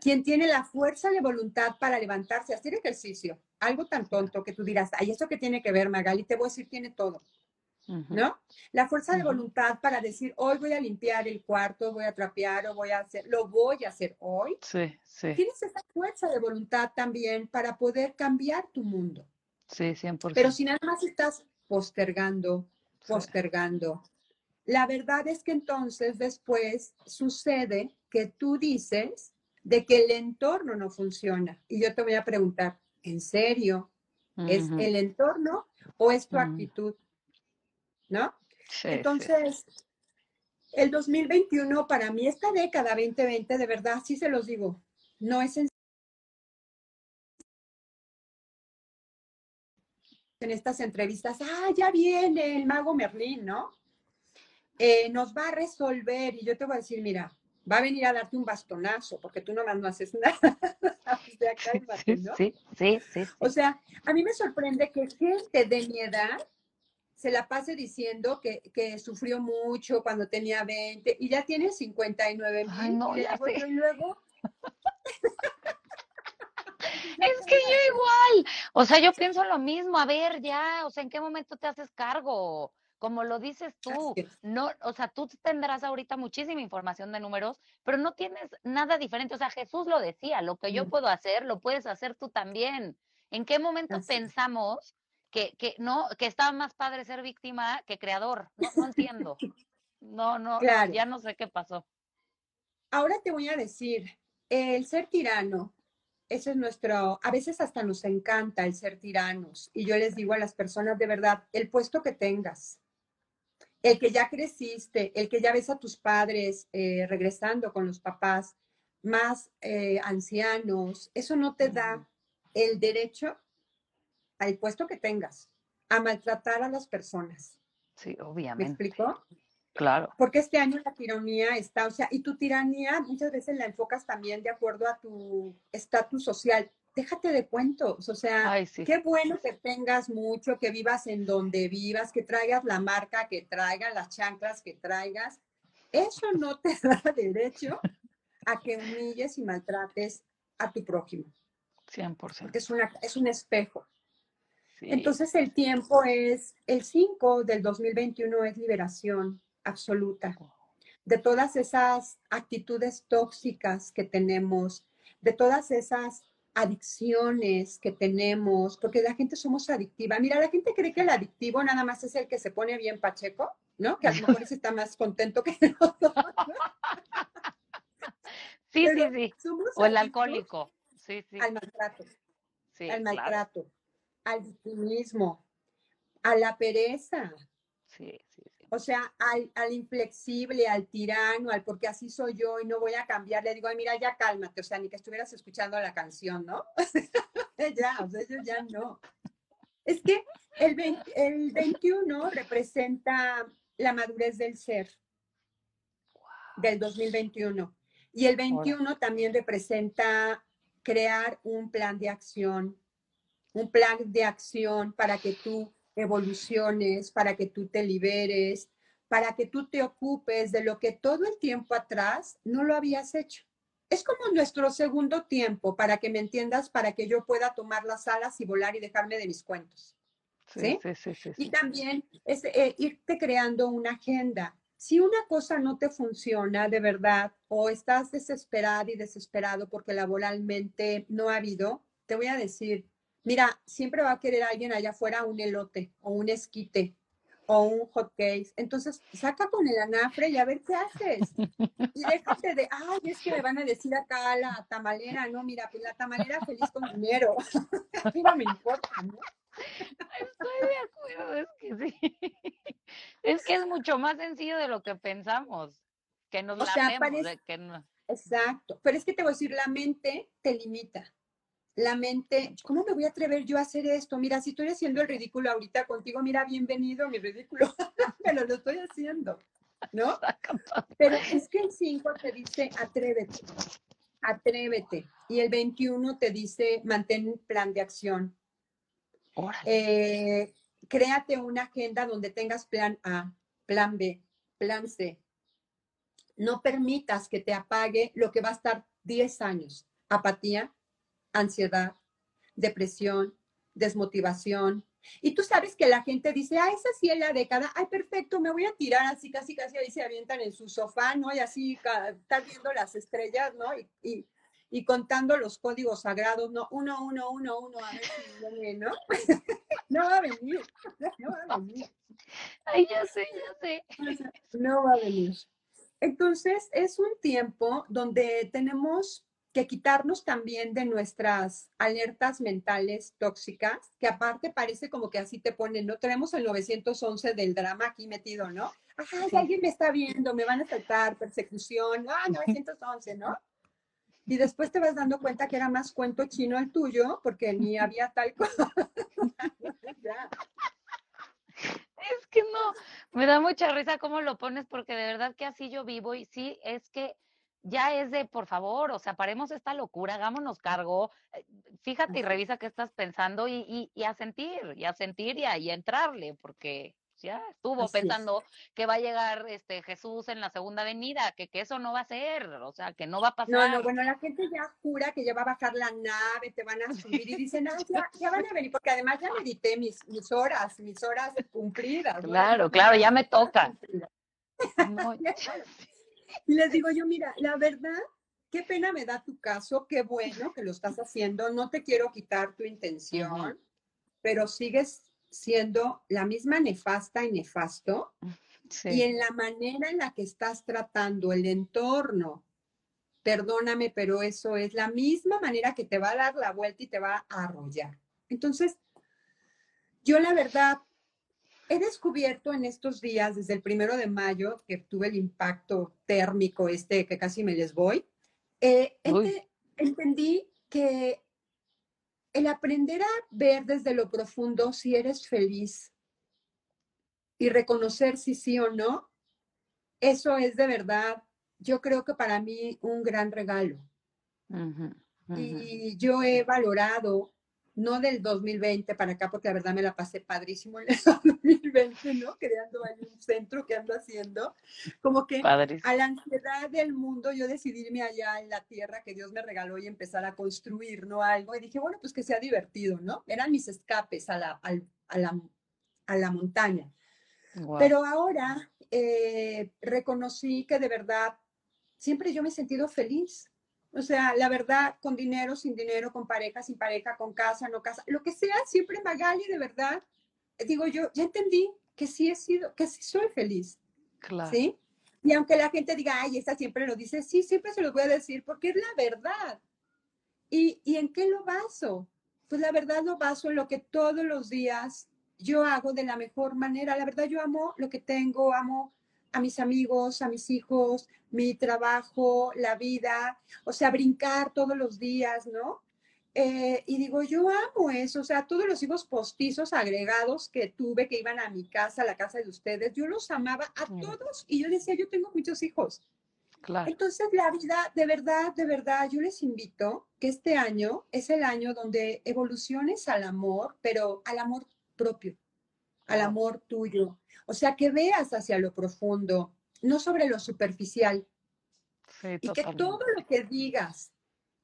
[SPEAKER 2] Quien tiene la fuerza de voluntad para levantarse, hacer ejercicio, algo tan tonto que tú dirás, ay, ¿eso qué tiene que ver, Magali? Te voy a decir, tiene todo. ¿No? La fuerza de voluntad para decir, hoy voy a limpiar el cuarto, voy a trapear o voy a hacer, lo voy a hacer hoy.
[SPEAKER 1] Sí, sí.
[SPEAKER 2] Tienes esa fuerza de voluntad también para poder cambiar tu mundo.
[SPEAKER 1] Sí, 100%.
[SPEAKER 2] Pero si nada más estás postergando, postergando, la verdad es que entonces después sucede que tú dices de que el entorno no funciona. Y yo te voy a preguntar, ¿en serio? ¿Es el entorno o es tu actitud? ¿No? Entonces, el 2021 para mí, esta década 2020, de verdad, sí se los digo, no es en en estas entrevistas, ah, ya viene el mago Merlín, ¿no? Eh, nos va a resolver y yo te voy a decir, mira, va a venir a darte un bastonazo, porque tú nomás no haces (laughs) nada.
[SPEAKER 1] sí, sí, sí,
[SPEAKER 2] O sea, a mí me sorprende que gente de mi edad se la pase diciendo que, que sufrió mucho cuando tenía 20 y ya tiene 59 mil.
[SPEAKER 1] Ay, no, ya sé.
[SPEAKER 2] Y luego... (laughs)
[SPEAKER 1] es que yo igual, o sea, yo pienso lo mismo, a ver, ya, o sea, ¿en qué momento te haces cargo? Como lo dices tú, no, o sea, tú tendrás ahorita muchísima información de números, pero no tienes nada diferente. O sea, Jesús lo decía, lo que yo puedo hacer, lo puedes hacer tú también. ¿En qué momento pensamos que, que no, que está más padre ser víctima que creador? No, entiendo. No, no, ya no sé qué pasó.
[SPEAKER 2] Ahora te voy a decir, el ser tirano ese es nuestro, a veces hasta nos encanta el ser tiranos. Y yo les digo a las personas de verdad, el puesto que tengas, el que ya creciste, el que ya ves a tus padres eh, regresando con los papás más eh, ancianos, eso no te da el derecho al puesto que tengas a maltratar a las personas.
[SPEAKER 1] Sí, obviamente.
[SPEAKER 2] ¿Me explico?
[SPEAKER 1] Claro.
[SPEAKER 2] Porque este año la tiranía está, o sea, y tu tiranía muchas veces la enfocas también de acuerdo a tu estatus social. Déjate de cuentos, o sea, qué bueno que tengas mucho, que vivas en donde vivas, que traigas la marca que traigas, las chanclas que traigas. Eso no (laughs) te da derecho a que humilles y maltrates a tu prójimo.
[SPEAKER 1] 100%.
[SPEAKER 2] Porque es, una, es un espejo. Entonces el tiempo es, el 5 del 2021 es liberación absoluta de todas esas actitudes tóxicas que tenemos, de todas esas adicciones que tenemos, porque la gente somos adictiva. Mira, la gente cree que el adictivo nada más es el que se pone bien pacheco, ¿no? Que a lo mejor está más contento que (laughs) nosotros.
[SPEAKER 1] Sí, sí, sí. O el alcohólico. Sí, sí.
[SPEAKER 2] Al maltrato. Sí, al maltrato al victimismo, a la pereza.
[SPEAKER 1] Sí, sí, sí.
[SPEAKER 2] O sea, al, inflexible, al tirano, al porque así soy yo y no voy a cambiar. Le digo, mira, ya cálmate. O sea, ni que estuvieras escuchando la canción, ¿no? (laughs) ya, o sea, yo ya no. Es que el, el 21 representa la madurez del ser del 2021. Y el 21 también representa crear un plan de acción un plan de acción para que tú evoluciones, para que tú te liberes, para que tú te ocupes de lo que todo el tiempo atrás no lo habías hecho. Es como nuestro segundo tiempo, para que me entiendas, para que yo pueda tomar las alas y volar y dejarme de mis cuentos. Sí, sí, sí. y también es eh, irte creando una agenda. Si una cosa no te funciona de verdad o estás desesperada y desesperado porque laboralmente no ha habido, te voy a decir, Mira, siempre va a querer alguien allá afuera un elote o un esquite o un hot cake. Entonces, saca con el anafre y a ver qué haces. Y déjate de, ay, es que me van a decir acá la tamalera. No, mira, pues la tamalera feliz con dinero. (laughs) a mí no me importa, ¿no?
[SPEAKER 1] Estoy de acuerdo, es que sí. Es que es mucho más sencillo de lo que pensamos. Que nos o que no...
[SPEAKER 2] Exacto. Pero es que te voy a decir, la mente te limita la mente, ¿cómo me voy a atrever yo a hacer esto? Mira, si estoy haciendo el ridículo ahorita contigo, mira, bienvenido mi ridículo, (laughs) pero lo estoy haciendo, ¿no? Pero es que el 5 te dice, atrévete, atrévete. Y el 21 te dice, mantén un plan de acción. Eh, créate una agenda donde tengas plan A, plan B, plan C. No permitas que te apague lo que va a estar 10 años. Apatía, ansiedad, depresión, desmotivación. Y tú sabes que la gente dice, ah, esa sí es la década, ay, perfecto, me voy a tirar así, casi, casi ahí se avientan en su sofá, ¿no? Y así están viendo las estrellas, ¿no? Y, y, contando los códigos sagrados, ¿no? Uno, uno, uno, uno, a ver si viene, ¿no? (laughs) no va a venir, no va a venir.
[SPEAKER 1] Ay, ya sé, ya sé.
[SPEAKER 2] No va a venir. Entonces, es un tiempo donde tenemos que quitarnos también de nuestras alertas mentales tóxicas, que aparte parece como que así te ponen, ¿no? Tenemos el 911 del drama aquí metido, ¿no? Ay, alguien me está viendo, me van a saltar, persecución, ah, 911, ¿no? Y después te vas dando cuenta que era más cuento chino el tuyo, porque ni (laughs) había tal cosa.
[SPEAKER 1] es que no, me da mucha risa cómo lo pones, porque de verdad que así yo vivo y sí, es que ya es de, por favor, o sea, paremos esta locura, hagámonos cargo, eh, fíjate y revisa qué estás pensando y, y, a sentir, y a sentir y a, entrarle, porque ya estuvo pensando que va a llegar este Jesús en la segunda venida, que, que, eso no va a ser, o sea, que no va a pasar.
[SPEAKER 2] No, no, bueno, la gente ya jura que ya va a bajar la nave, te van a subir y dicen, ah, ya, ya, van a venir, porque además ya medité mis, mis horas, mis horas cumplidas.
[SPEAKER 1] Claro, claro, ya me toca.
[SPEAKER 2] No, (laughs) y les digo yo, mira, la verdad, qué pena me da tu caso, qué bueno que lo estás haciendo, no te quiero quitar tu intención, pero sigues siendo la misma nefasta y nefasto. (laughs) Y en la manera en la que estás tratando el entorno, perdóname, pero eso es la misma manera que te va a dar la vuelta y te va a arrollar. Entonces, yo la verdad he descubierto en estos días, desde el primero de mayo, que tuve el impacto térmico este que casi me les voy, eh, este, entendí que el aprender a ver desde lo profundo si eres feliz y reconocer si sí o no, eso es de verdad, yo creo que para mí un gran regalo. Y yo he valorado no del 2020 para acá, porque la verdad me la pasé padrísimo en el (laughs) 2020, ¿no? Creando ahí un centro que ando haciendo. Como que a la ansiedad del mundo yo decidí irme allá en la tierra que Dios me regaló y empezar a construir, ¿no? Algo. Y dije, bueno, pues que sea divertido, ¿no? Eran mis escapes a la, a la, a la montaña. Pero ahora eh, reconocí que de verdad siempre yo me he sentido feliz. O sea, la verdad, con dinero, sin dinero, con pareja, sin pareja, con casa, no casa, lo que sea, siempre Magali, de verdad, digo yo, ya entendí que sí he sido, que sí soy feliz. Claro. ¿Sí? Y aunque la gente diga, ay, esta siempre lo dice, sí, siempre se lo voy a decir porque es la verdad. ¿Y, ¿Y en qué lo baso? Pues la verdad lo baso en lo que todos los días yo hago de la mejor manera. La verdad, yo amo lo que tengo, amo a mis amigos, a mis hijos, mi trabajo, la vida, o sea, brincar todos los días, ¿no? Eh, y digo, yo amo eso, o sea, todos los hijos postizos agregados que tuve que iban a mi casa, a la casa de ustedes, yo los amaba a todos y yo decía, yo tengo muchos hijos. Claro. Entonces, la vida, de verdad, de verdad, yo les invito que este año es el año donde evoluciones al amor, pero al amor propio, al amor tuyo. O sea, que veas hacia lo profundo, no sobre lo superficial. y que todo lo que digas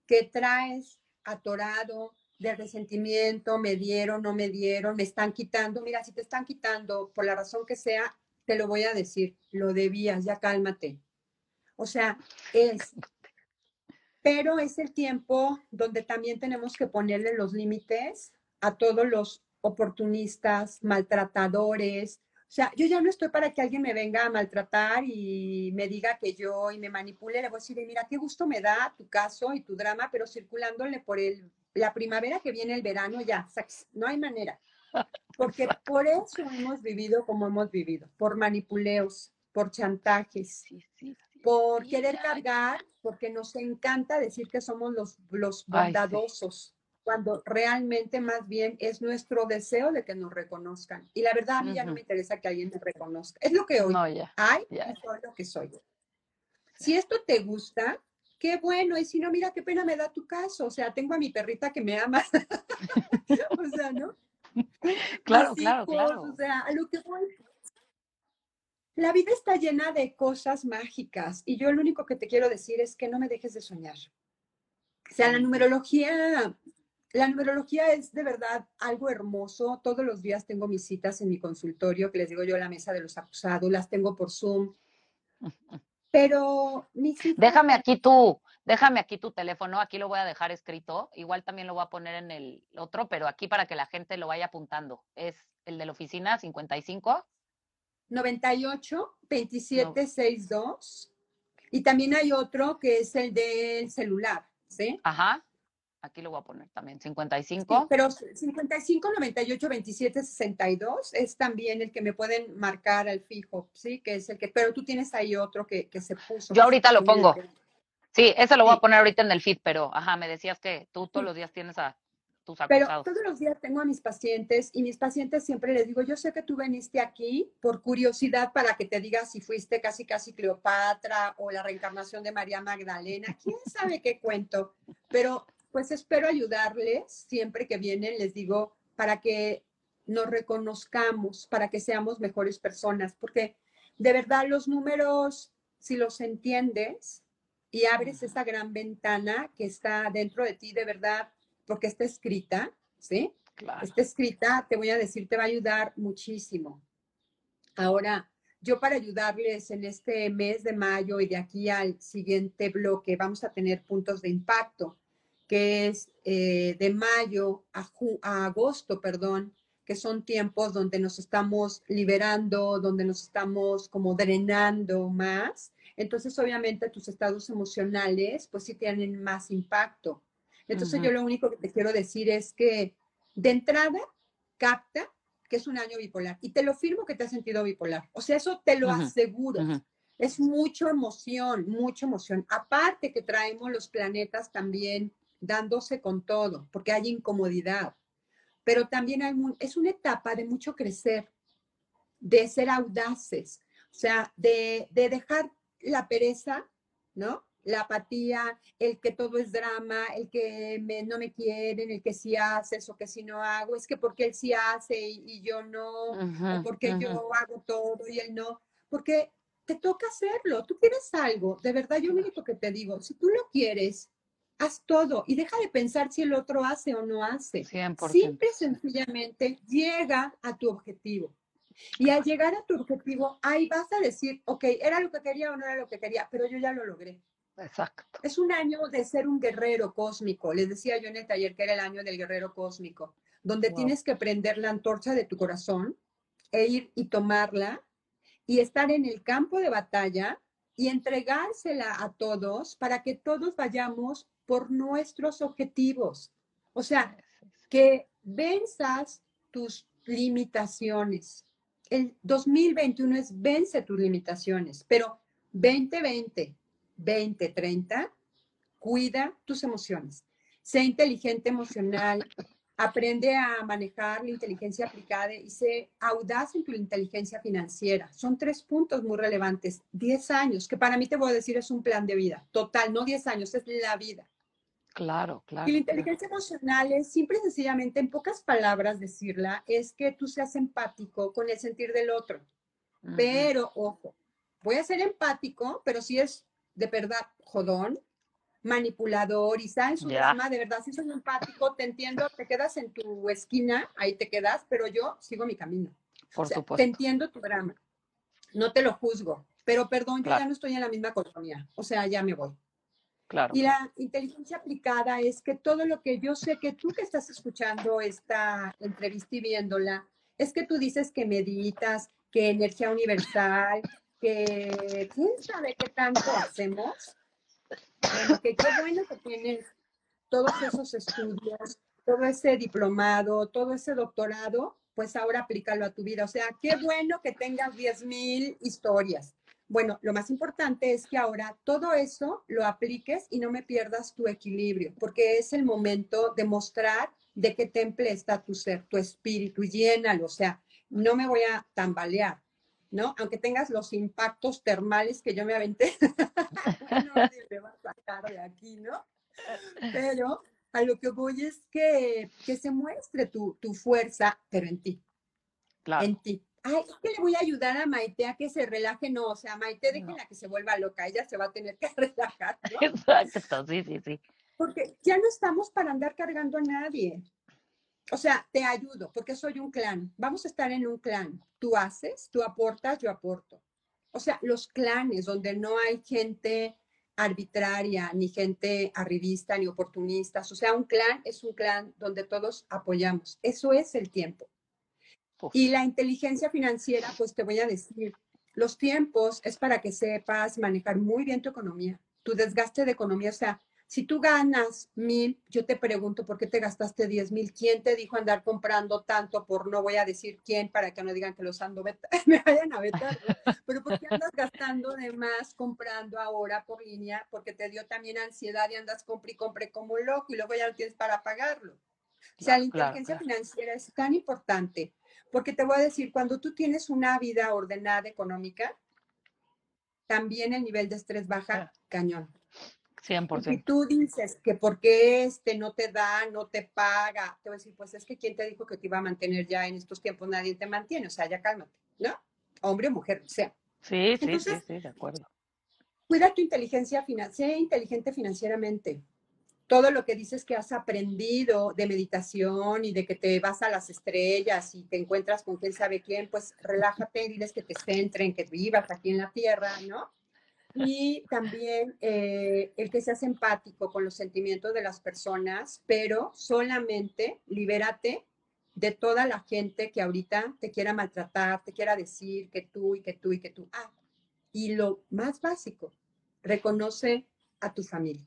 [SPEAKER 2] que traes atorado de resentimiento, me dieron, no me dieron, me están quitando, mira, si te están quitando por la razón que sea, te lo voy a decir, lo debías, ya cálmate. O sea, es, pero es el tiempo donde también tenemos que ponerle los límites a todos los oportunistas, maltratadores. O sea, yo ya no estoy para que alguien me venga a maltratar y me diga que yo y me manipule. Le voy a decir, mira, qué gusto me da tu caso y tu drama, pero circulándole por el, la primavera que viene el verano, ya, no hay manera. Porque (laughs) por eso hemos vivido como hemos vivido, por manipuleos, por chantajes, por querer cargar, porque nos encanta decir que somos los, los bondadosos cuando realmente más bien es nuestro deseo de que nos reconozcan. Y la verdad a mí ya no me interesa que alguien me reconozca. Es lo que hoy no, ya, hay, soy lo que soy. Si esto te gusta, qué bueno. Y si no, mira qué pena me da tu caso. O sea, tengo a mi perrita que me ama. (laughs) o sea, ¿no?
[SPEAKER 1] Claro, claro, claro.
[SPEAKER 2] O sea, a lo que voy. La vida está llena de cosas mágicas y yo lo único que te quiero decir es que no me dejes de soñar. O sea, la numerología la numerología es de verdad algo hermoso. Todos los días tengo mis citas en mi consultorio, que les digo yo la mesa de los acusados, las tengo por Zoom. Pero mis
[SPEAKER 1] Déjame aquí tú, déjame aquí tu teléfono, aquí lo voy a dejar escrito. Igual también lo voy a poner en el otro, pero aquí para que la gente lo vaya apuntando. Es el de la oficina 55
[SPEAKER 2] 98 27 62. Y también hay otro que es el del celular, ¿sí?
[SPEAKER 1] Ajá. Aquí lo voy a poner también, 55.
[SPEAKER 2] pero 55, 98, 27, 62 es también el que me pueden marcar al fijo, ¿sí? Que es el que, pero tú tienes ahí otro que, que se puso.
[SPEAKER 1] Yo ahorita lo pongo. Sí, ese lo voy a poner ahorita en el feed, pero, ajá, me decías que tú todos los días tienes a tus acusados.
[SPEAKER 2] Pero todos los días tengo a mis pacientes y mis pacientes siempre les digo, yo sé que tú veniste aquí por curiosidad para que te digas si fuiste casi casi Cleopatra o la reencarnación de María Magdalena, quién sabe qué cuento, pero pues espero ayudarles siempre que vienen, les digo, para que nos reconozcamos, para que seamos mejores personas, porque de verdad los números, si los entiendes y abres esa gran ventana que está dentro de ti, de verdad, porque está escrita, ¿sí? Está escrita, te voy a decir, te va a ayudar muchísimo. Ahora, yo para ayudarles en este mes de mayo y de aquí al siguiente bloque, vamos a tener puntos de impacto que es eh, de mayo a, a, agosto, perdón, que son tiempos donde nos estamos liberando, donde nos estamos como drenando más. Entonces, obviamente, tus estados emocionales, pues sí tienen más impacto. Entonces, yo lo único que te quiero decir es que de entrada, capta que es un año bipolar. Y te lo firmo que te has sentido bipolar. O sea, eso te lo aseguro. Es mucha emoción, mucha emoción. Aparte que traemos los planetas también dándose con todo, porque hay incomodidad. Pero también hay, es una etapa de mucho crecer, de ser audaces, o sea, de, de dejar la pereza, ¿no? la apatía, el que todo es drama, el que no me quieren, el que sí haces o que sí no hago, es que porque él sí hace y, yo no, o porque yo hago todo y él no, porque te toca hacerlo, tú quieres algo, de verdad yo lo único que te digo, si tú lo quieres, haz todo y deja de pensar si el otro hace o no hace. Simple y sencillamente llega a tu objetivo. Y al llegar a tu objetivo, ahí vas a decir, ok, era lo que quería o no era lo que quería, pero yo ya lo logré.
[SPEAKER 1] Exacto.
[SPEAKER 2] Es un año de ser un guerrero cósmico. Les decía yo en el taller que era el año del guerrero cósmico, donde tienes que prender la antorcha de tu corazón e ir y tomarla y estar en el campo de batalla y entregársela a todos para que todos vayamos por nuestros objetivos. O sea, que venzas tus limitaciones. El 2021 es vence tus limitaciones, pero 2020 2030, cuida tus emociones. Sé inteligente emocional, aprende a manejar la inteligencia aplicada y sé audaz en tu inteligencia financiera. Son tres puntos muy relevantes. Diez años, que para mí te voy a decir es un plan de vida. Total, no diez años, es la vida.
[SPEAKER 1] Claro, claro.
[SPEAKER 2] Y la inteligencia emocional es simple y sencillamente, en pocas palabras decirla, es que tú seas empático con el sentir del otro. Pero, ojo, voy a ser empático, pero si es de verdad jodón, manipulador y está en su drama, de verdad, si soy empático, te entiendo, te quedas en tu esquina, ahí te quedas, pero yo sigo mi camino.
[SPEAKER 1] Por supuesto.
[SPEAKER 2] Te entiendo tu drama, no te lo juzgo, pero perdón, yo ya no estoy en la misma colonia, o sea, ya me voy. Y la inteligencia aplicada es que todo lo que yo sé que tú que estás escuchando esta entrevista y viéndola, es que tú dices que meditas, que energía universal, que quién sabe qué tanto hacemos. que qué bueno que tienes todos esos estudios, todo ese diplomado, todo ese doctorado, pues ahora aplícalo a tu vida. O sea, qué bueno que tengas 10.000 historias. Bueno, lo más importante es que ahora todo eso lo apliques y no me pierdas tu equilibrio, porque es el momento de mostrar de qué temple está tu ser, tu espíritu, llénalo. O sea, no me voy a tambalear. ¿no? Aunque tengas los impactos termales que yo me aventé, (laughs) no me va a sacar de aquí, ¿no? Pero a lo que voy es que, que se muestre tu, tu, fuerza, pero en ti.
[SPEAKER 1] Claro.
[SPEAKER 2] En ti. Ay, es que le voy a ayudar a Maite a que se relaje. No, o sea, Maite, déjenla que se vuelva loca. Ella se va a tener que (laughs) relajar. ¿no?
[SPEAKER 1] Exacto, sí, sí, sí.
[SPEAKER 2] Porque ya no estamos para andar cargando a nadie o sea, te ayudo porque soy un clan. Vamos a estar en un clan. Tú haces, tú aportas, yo aporto. O sea, los clanes donde no hay gente arbitraria, ni gente arribista, ni oportunistas. O sea, un clan es un clan donde todos apoyamos. Eso es el tiempo. Y la inteligencia financiera, pues te voy a decir, los tiempos es para que sepas manejar muy bien tu economía, tu desgaste de economía. O sea, si tú ganas mil, yo te pregunto por qué te gastaste diez mil. ¿Quién te dijo andar comprando tanto por no voy a decir quién para que no digan que los ando (laughs) me vayan a vetar? Pero ¿por qué andas gastando de más comprando ahora por línea? Porque te dio también ansiedad y andas compre y compre como loco y luego ya no tienes para pagarlo. O sea, la inteligencia financiera es tan importante porque te voy a decir, cuando tú tienes una vida ordenada económica, también el nivel de estrés baja cañón.
[SPEAKER 1] 100%.
[SPEAKER 2] Y tú dices que porque este no te da, no te paga, te voy a decir, pues es que quién te dijo que te iba a mantener ya en estos tiempos, nadie te mantiene, o sea, ya cálmate, ¿no? Hombre o mujer, sea.
[SPEAKER 1] Sí, sí, sí, sí, de acuerdo.
[SPEAKER 2] Cuida tu inteligencia financiera, sé inteligente financieramente. Todo lo que dices que has aprendido de meditación y de que te vas a las estrellas y te encuentras con quién sabe quién, pues relájate diles que te centren, que vivas aquí en la tierra, ¿no? y también eh, el que seas empático con los sentimientos de las personas, pero solamente libérate de toda la gente que ahorita te quiera maltratar, te quiera decir que tú y que tú y que tú. Ah, y lo más básico, reconoce a tu familia.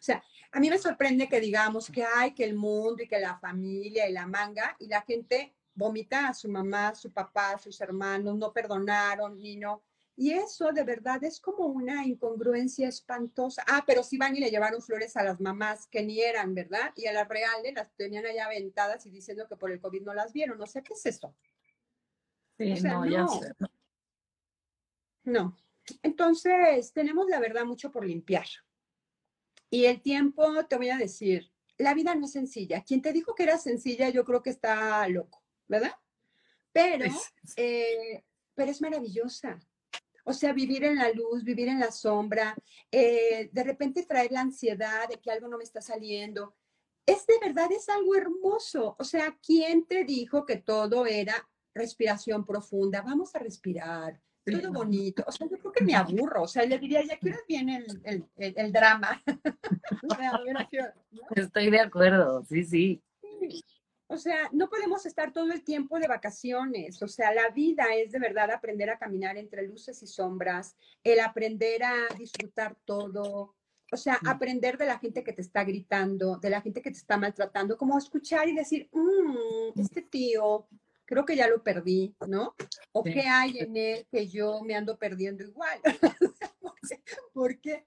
[SPEAKER 2] O sea, a mí me sorprende que digamos que hay que el mundo y que la familia y la manga y la gente vomita a su mamá, a su papá, a sus hermanos, no perdonaron y no y eso de verdad es como una incongruencia espantosa. Ah, pero sí van y le llevaron flores a las mamás que ni eran, ¿verdad? Y a las reales las tenían allá aventadas y diciendo que por el COVID no las vieron. No sé qué es eso.
[SPEAKER 1] Sí, no, ya sé.
[SPEAKER 2] No. Entonces, tenemos la verdad mucho por limpiar. Y el tiempo, te voy a decir, la vida no es sencilla. Quien te dijo que era sencilla, yo creo que está loco, ¿verdad? Pero, eh, pero es maravillosa. O sea, vivir en la luz, vivir en la sombra, eh, de repente traer la ansiedad de que algo no me está saliendo. Es de verdad, es algo hermoso. O sea, ¿quién te dijo que todo era respiración profunda? Vamos a respirar, todo bonito. O sea, yo creo que me aburro. O sea, le diría, ya quieres viene el, el, el, drama. (laughs)
[SPEAKER 1] Estoy de acuerdo, sí, sí.
[SPEAKER 2] O sea, no podemos estar todo el tiempo de vacaciones. O sea, la vida es de verdad aprender a caminar entre luces y sombras, el aprender a disfrutar todo. O sea, aprender de la gente que te está gritando, de la gente que te está maltratando, como escuchar y decir, mmm, este tío, creo que ya lo perdí, ¿no? O qué hay en él que yo me ando perdiendo igual. (laughs) ¿Por qué?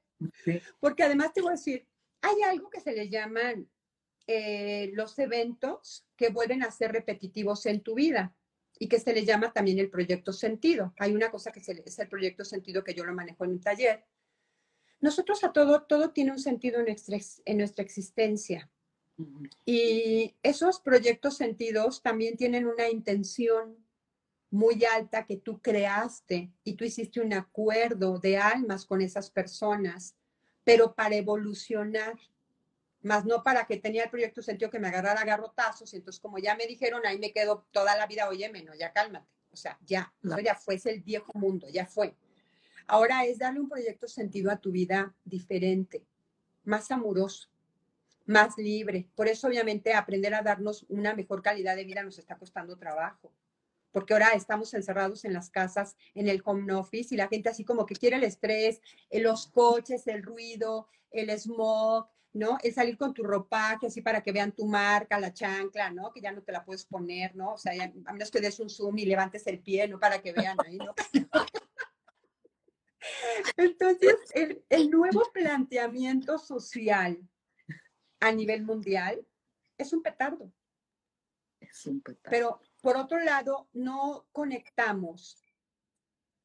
[SPEAKER 2] Porque además te voy a decir, hay algo que se le llaman eh, los eventos que vuelven a ser repetitivos en tu vida y que se le llama también el proyecto sentido. Hay una cosa que es el proyecto sentido que yo lo manejo en un taller. Nosotros a todo, todo tiene un sentido en nuestra, en nuestra existencia. Y esos proyectos sentidos también tienen una intención muy alta que tú creaste y tú hiciste un acuerdo de almas con esas personas, pero para evolucionar más no para que tenía el proyecto sentido que me agarrara garrotazos, y entonces como ya me dijeron, ahí me quedo toda la vida, oye, menos, ya cálmate, o sea, ya, no. ya fue, es el viejo mundo, ya fue. Ahora es darle un proyecto sentido a tu vida diferente, más amoroso, más libre. Por eso obviamente aprender a darnos una mejor calidad de vida nos está costando trabajo, porque ahora estamos encerrados en las casas, en el home office, y la gente así como que quiere el estrés, los coches, el ruido, el smog, ¿no? El salir con tu ropaje así para que vean tu marca, la chancla, ¿no? Que ya no te la puedes poner, ¿no? O sea, a menos que des un zoom y levantes el pie, ¿no? Para que vean ahí, ¿no? (laughs) Entonces, el, el, nuevo planteamiento social a nivel mundial es un petardo.
[SPEAKER 1] Es un petardo.
[SPEAKER 2] Pero, por otro lado, no conectamos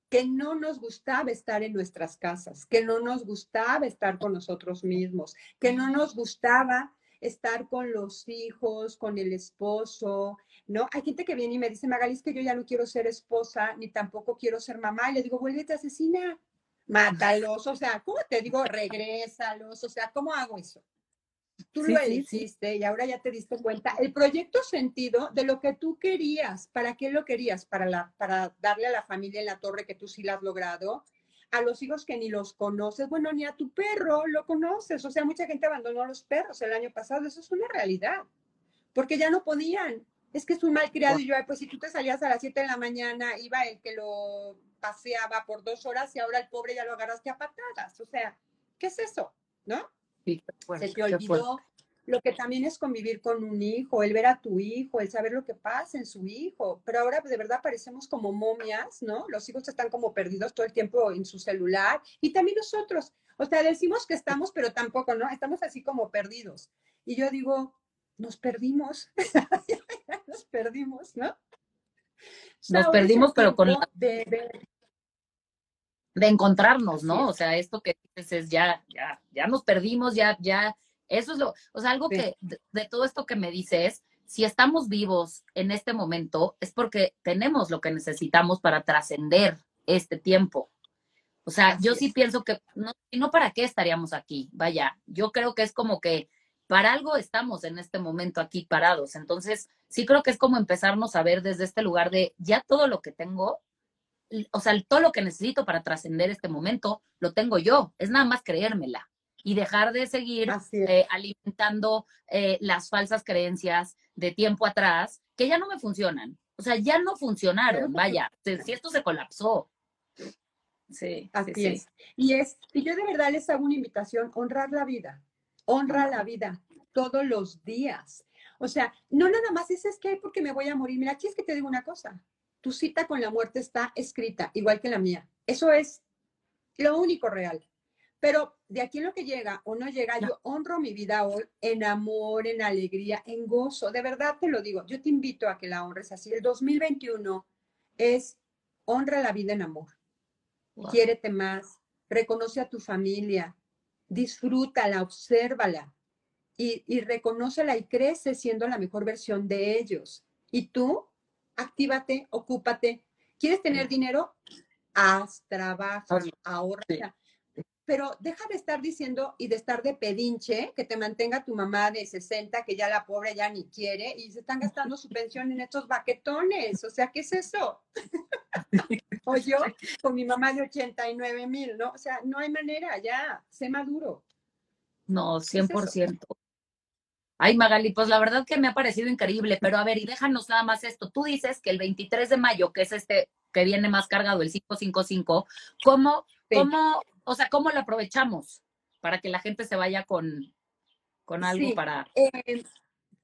[SPEAKER 2] que no nos gustaba estar en nuestras casas, que no nos gustaba estar con nosotros mismos, que no nos gustaba estar con los hijos, con el esposo, ¿no? Hay gente que viene y me dice, Magalis, que yo ya no quiero ser esposa, ni tampoco quiero ser mamá, y le digo, vuélvete asesina, (laughs) mátalos, o sea, ¿cómo te digo? Regrésalos, o sea, ¿cómo hago eso? Tú sí, lo hiciste sí. y ahora ya te diste cuenta. El proyecto sentido de lo que tú querías. ¿Para qué lo querías? Para, la, para darle a la familia en la torre que tú sí la has logrado. A los hijos que ni los conoces. Bueno, ni a tu perro lo conoces. O sea, mucha gente abandonó a los perros el año pasado. Eso es una realidad. Porque ya no podían. Es que es un mal criado. Y yo, pues si tú te salías a las 7 de la mañana, iba el que lo paseaba por dos horas y ahora el pobre ya lo agarraste a patadas. O sea, ¿qué es eso? ¿No?
[SPEAKER 1] Sí,
[SPEAKER 2] se te olvidó lo que también es convivir con un hijo, el ver a tu hijo, el saber lo que pasa en su hijo. Pero ahora de verdad parecemos como momias, ¿no? Los hijos están como perdidos todo el tiempo en su celular y también nosotros. O sea, decimos que estamos, pero tampoco, ¿no? Estamos así como perdidos. Y yo digo, nos perdimos, (laughs) nos perdimos, ¿no?
[SPEAKER 1] Nos perdimos, pero con la... de, de, de encontrarnos, ¿no? O sea, esto que dices es ya, ya, ya nos perdimos, ya, ya, eso es lo, o sea, algo sí. que de, de, todo esto que me dices, si estamos vivos en este momento, es porque tenemos lo que necesitamos para trascender este tiempo. O sea, Así yo sí es. pienso que, no, no para qué estaríamos aquí, vaya, yo creo que es como que para algo estamos en este momento aquí parados. Entonces, sí creo que es como empezarnos a ver desde este lugar de ya todo lo que tengo, o sea, todo lo que necesito para trascender este momento, lo tengo yo. Es nada más creérmela y dejar de seguir eh, alimentando eh, las falsas creencias de tiempo atrás que ya no me funcionan. O sea, ya no funcionaron, vaya, si esto se colapsó.
[SPEAKER 2] Sí, así sí, es. Sí. Y es, y yo de verdad les hago una invitación, honrar la vida, honra la vida todos los días. O sea, no nada más es, es que porque me voy a morir. Mira, aquí es que te digo una cosa, tu cita con la muerte está escrita, igual que la mía. Eso es lo único real. Pero de aquí en lo que llega o no llega, no. yo honro mi vida hoy en amor, en alegría, en gozo. De verdad te lo digo, yo te invito a que la honres así. El 2021 es honra la vida en amor. Wow. Quiérete más, reconoce a tu familia, disfrútala, obsérvala y, y reconócela y crece siendo la mejor versión de ellos. Y tú, actívate, ocúpate. ¿Quieres tener dinero? Haz, trabaja, ahorra pero deja de estar diciendo y de estar de pedinche que te mantenga tu mamá de 60, que ya la pobre ya ni quiere, y se están gastando su pensión en estos baquetones. O sea, ¿qué es eso? (laughs) o yo con mi mamá de 89 mil, ¿no? O sea, no hay manera, ya, sé maduro.
[SPEAKER 1] No, 100%. Ay, Magali, pues la verdad que me ha parecido increíble, pero a ver, y déjanos nada más esto. Tú dices que el 23 de mayo, que es este que viene más cargado, el 555, ¿cómo, cómo o sea, ¿cómo lo aprovechamos para que la gente se vaya con, con algo para...
[SPEAKER 2] Eh,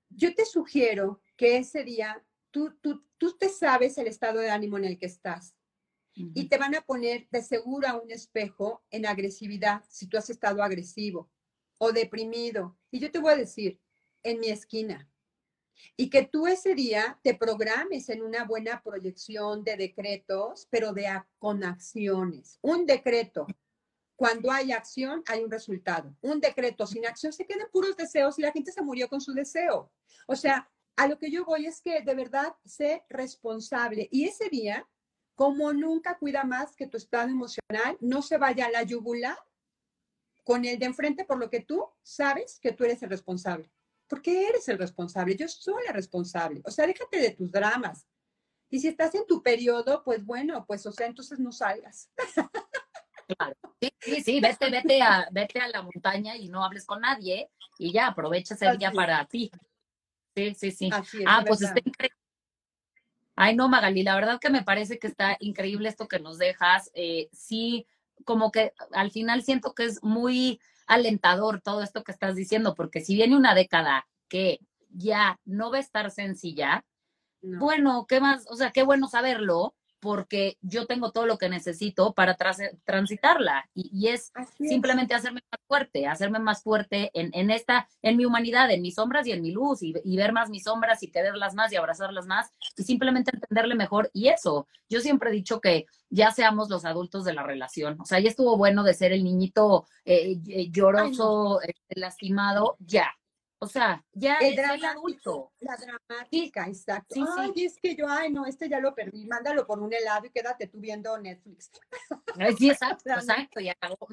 [SPEAKER 2] yo te sugiero que ese día tú, tú, tú te sabes el estado de ánimo en el que estás. Y te van a poner de seguro a un espejo en agresividad si tú has estado agresivo o deprimido. Y yo te voy a decir, en mi esquina. Y que tú ese día te programes en una buena proyección de decretos, pero de con acciones. Un decreto cuando hay acción, hay un resultado. Un decreto sin acción se quedan puros deseos y la gente se murió con su deseo. O sea, a lo que yo voy es que de verdad sé responsable. Y ese día, como nunca cuida más que tu estado emocional, no se vaya a la yugular con el de enfrente por lo que tú sabes que tú eres el responsable. Porque eres el responsable, yo soy la responsable. O sea, déjate de tus dramas. Y si estás en tu periodo, pues bueno, pues o sea, entonces no salgas.
[SPEAKER 1] Claro. Sí, sí, sí, (laughs) vete, vete a, vete a la montaña y no hables con nadie y ya aprovecha ese día para ti. Sí, sí, sí. ah, pues está increíble. Ay, no, Magali, la verdad que me parece que está increíble esto que nos dejas. Eh, sí, como que al final siento que es muy alentador todo esto que estás diciendo, porque si viene una década que ya no va a estar sencilla, bueno, ¿qué más? O sea, qué bueno saberlo, porque yo tengo todo lo que necesito para transitarla. Y, es, simplemente hacerme más fuerte, hacerme más fuerte en, en, esta, en mi humanidad, en mis sombras y en mi luz y, ver más mis sombras y quererlas más y abrazarlas más y simplemente entenderle mejor. Y eso, yo siempre he dicho que ya seamos los adultos de la relación, o sea, ya estuvo bueno de ser el niñito eh, eh, lloroso, este, lastimado, ya, o sea, ya
[SPEAKER 2] el es adulto. La dramática, exacto. Sí, ay, es que yo, ay, no, este ya lo perdí, mándalo por un helado y quédate tú viendo Netflix. (laughs)
[SPEAKER 1] Sí, exacto, (laughs) exacto.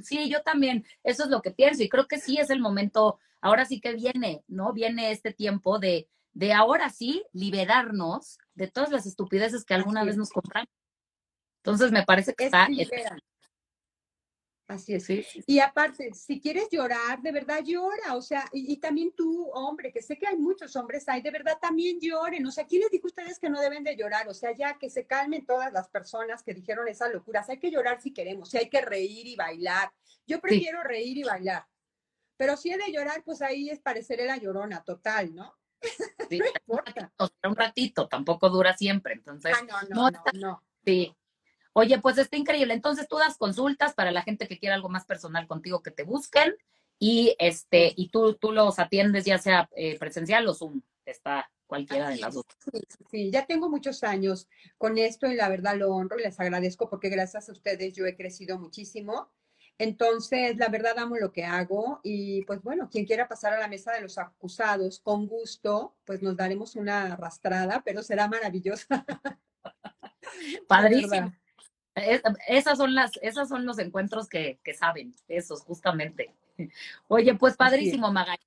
[SPEAKER 1] Sí, yo también, eso es lo que pienso y creo que sí es el momento, ahora sí que viene, ¿no? Viene este tiempo de, de ahora sí liberarnos de todas las estupideces que alguna vez nos compramos. Entonces me parece que está...
[SPEAKER 2] Así es. Y aparte, si quieres llorar, de verdad llora, o sea, y, también tú, hombre, que sé que hay muchos hombres ahí, de verdad también lloren, o sea, ¿quién les dijo a ustedes que no deben de llorar? O sea, ya que se calmen todas las personas que dijeron esas locuras, hay que llorar si queremos, y hay que reír y bailar. Yo prefiero reír y bailar, pero si he de llorar, pues ahí es parecer la llorona total, ¿no? (laughs)
[SPEAKER 1] Sí, no importa. Un ratito, tampoco dura siempre, entonces.
[SPEAKER 2] Ah, no, no, no, no.
[SPEAKER 1] Sí, Oye, pues está increíble. Entonces tú das consultas para la gente que quiera algo más personal contigo que te busquen y este y tú tú los atiendes ya sea eh, presencial o Zoom. Está cualquiera de las dos.
[SPEAKER 2] Sí, sí, ya tengo muchos años con esto y la verdad lo honro y les agradezco porque gracias a ustedes yo he crecido muchísimo. Entonces, la verdad amo lo que hago y pues bueno, quien quiera pasar a la mesa de los acusados con gusto, pues nos daremos una arrastrada, pero será maravillosa. (laughs)
[SPEAKER 1] Padrísimo esas son las, esos son los encuentros que, que saben, esos justamente. (laughs) Oye, pues padrísimo, Magali.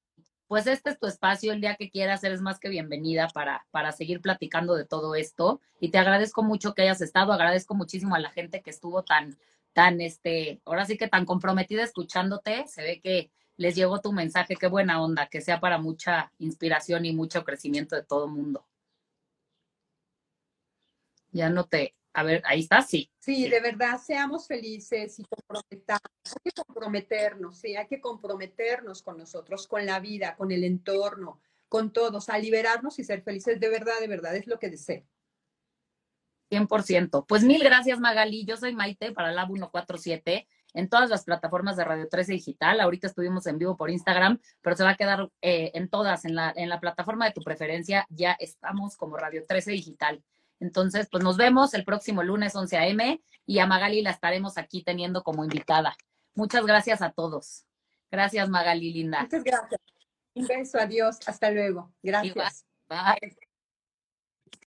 [SPEAKER 1] Pues este es tu espacio, el día que quieras, eres más que bienvenida para, para seguir platicando de todo esto. Y te agradezco mucho que hayas estado, agradezco muchísimo a la gente que estuvo tan, tan, este, ahora sí que tan comprometida escuchándote. Se ve que les llegó tu mensaje, qué buena onda, que sea para mucha inspiración y mucho crecimiento de todo el mundo. Ya no te, a ver, ahí está, sí.
[SPEAKER 2] Sí, de verdad, seamos felices y comprometamos. Hay que comprometernos, sí, hay que comprometernos con nosotros, con la vida, con el entorno, con todos, a liberarnos y ser felices. De verdad, de verdad, es lo que deseo.
[SPEAKER 1] 100%. Pues mil gracias, Magali. Yo soy Maite para Lab 147 en todas las plataformas de Radio 13 Digital. Ahorita estuvimos en vivo por Instagram, pero se va a quedar eh, en todas, en la, en la plataforma de tu preferencia. Ya estamos como Radio 13 Digital. Entonces, pues nos vemos el próximo lunes 11 a.m. y a Magali la estaremos aquí teniendo como invitada. Muchas gracias a todos. Gracias, Magali, linda.
[SPEAKER 2] Muchas gracias. Un beso, adiós, hasta luego. Gracias.
[SPEAKER 1] Bye.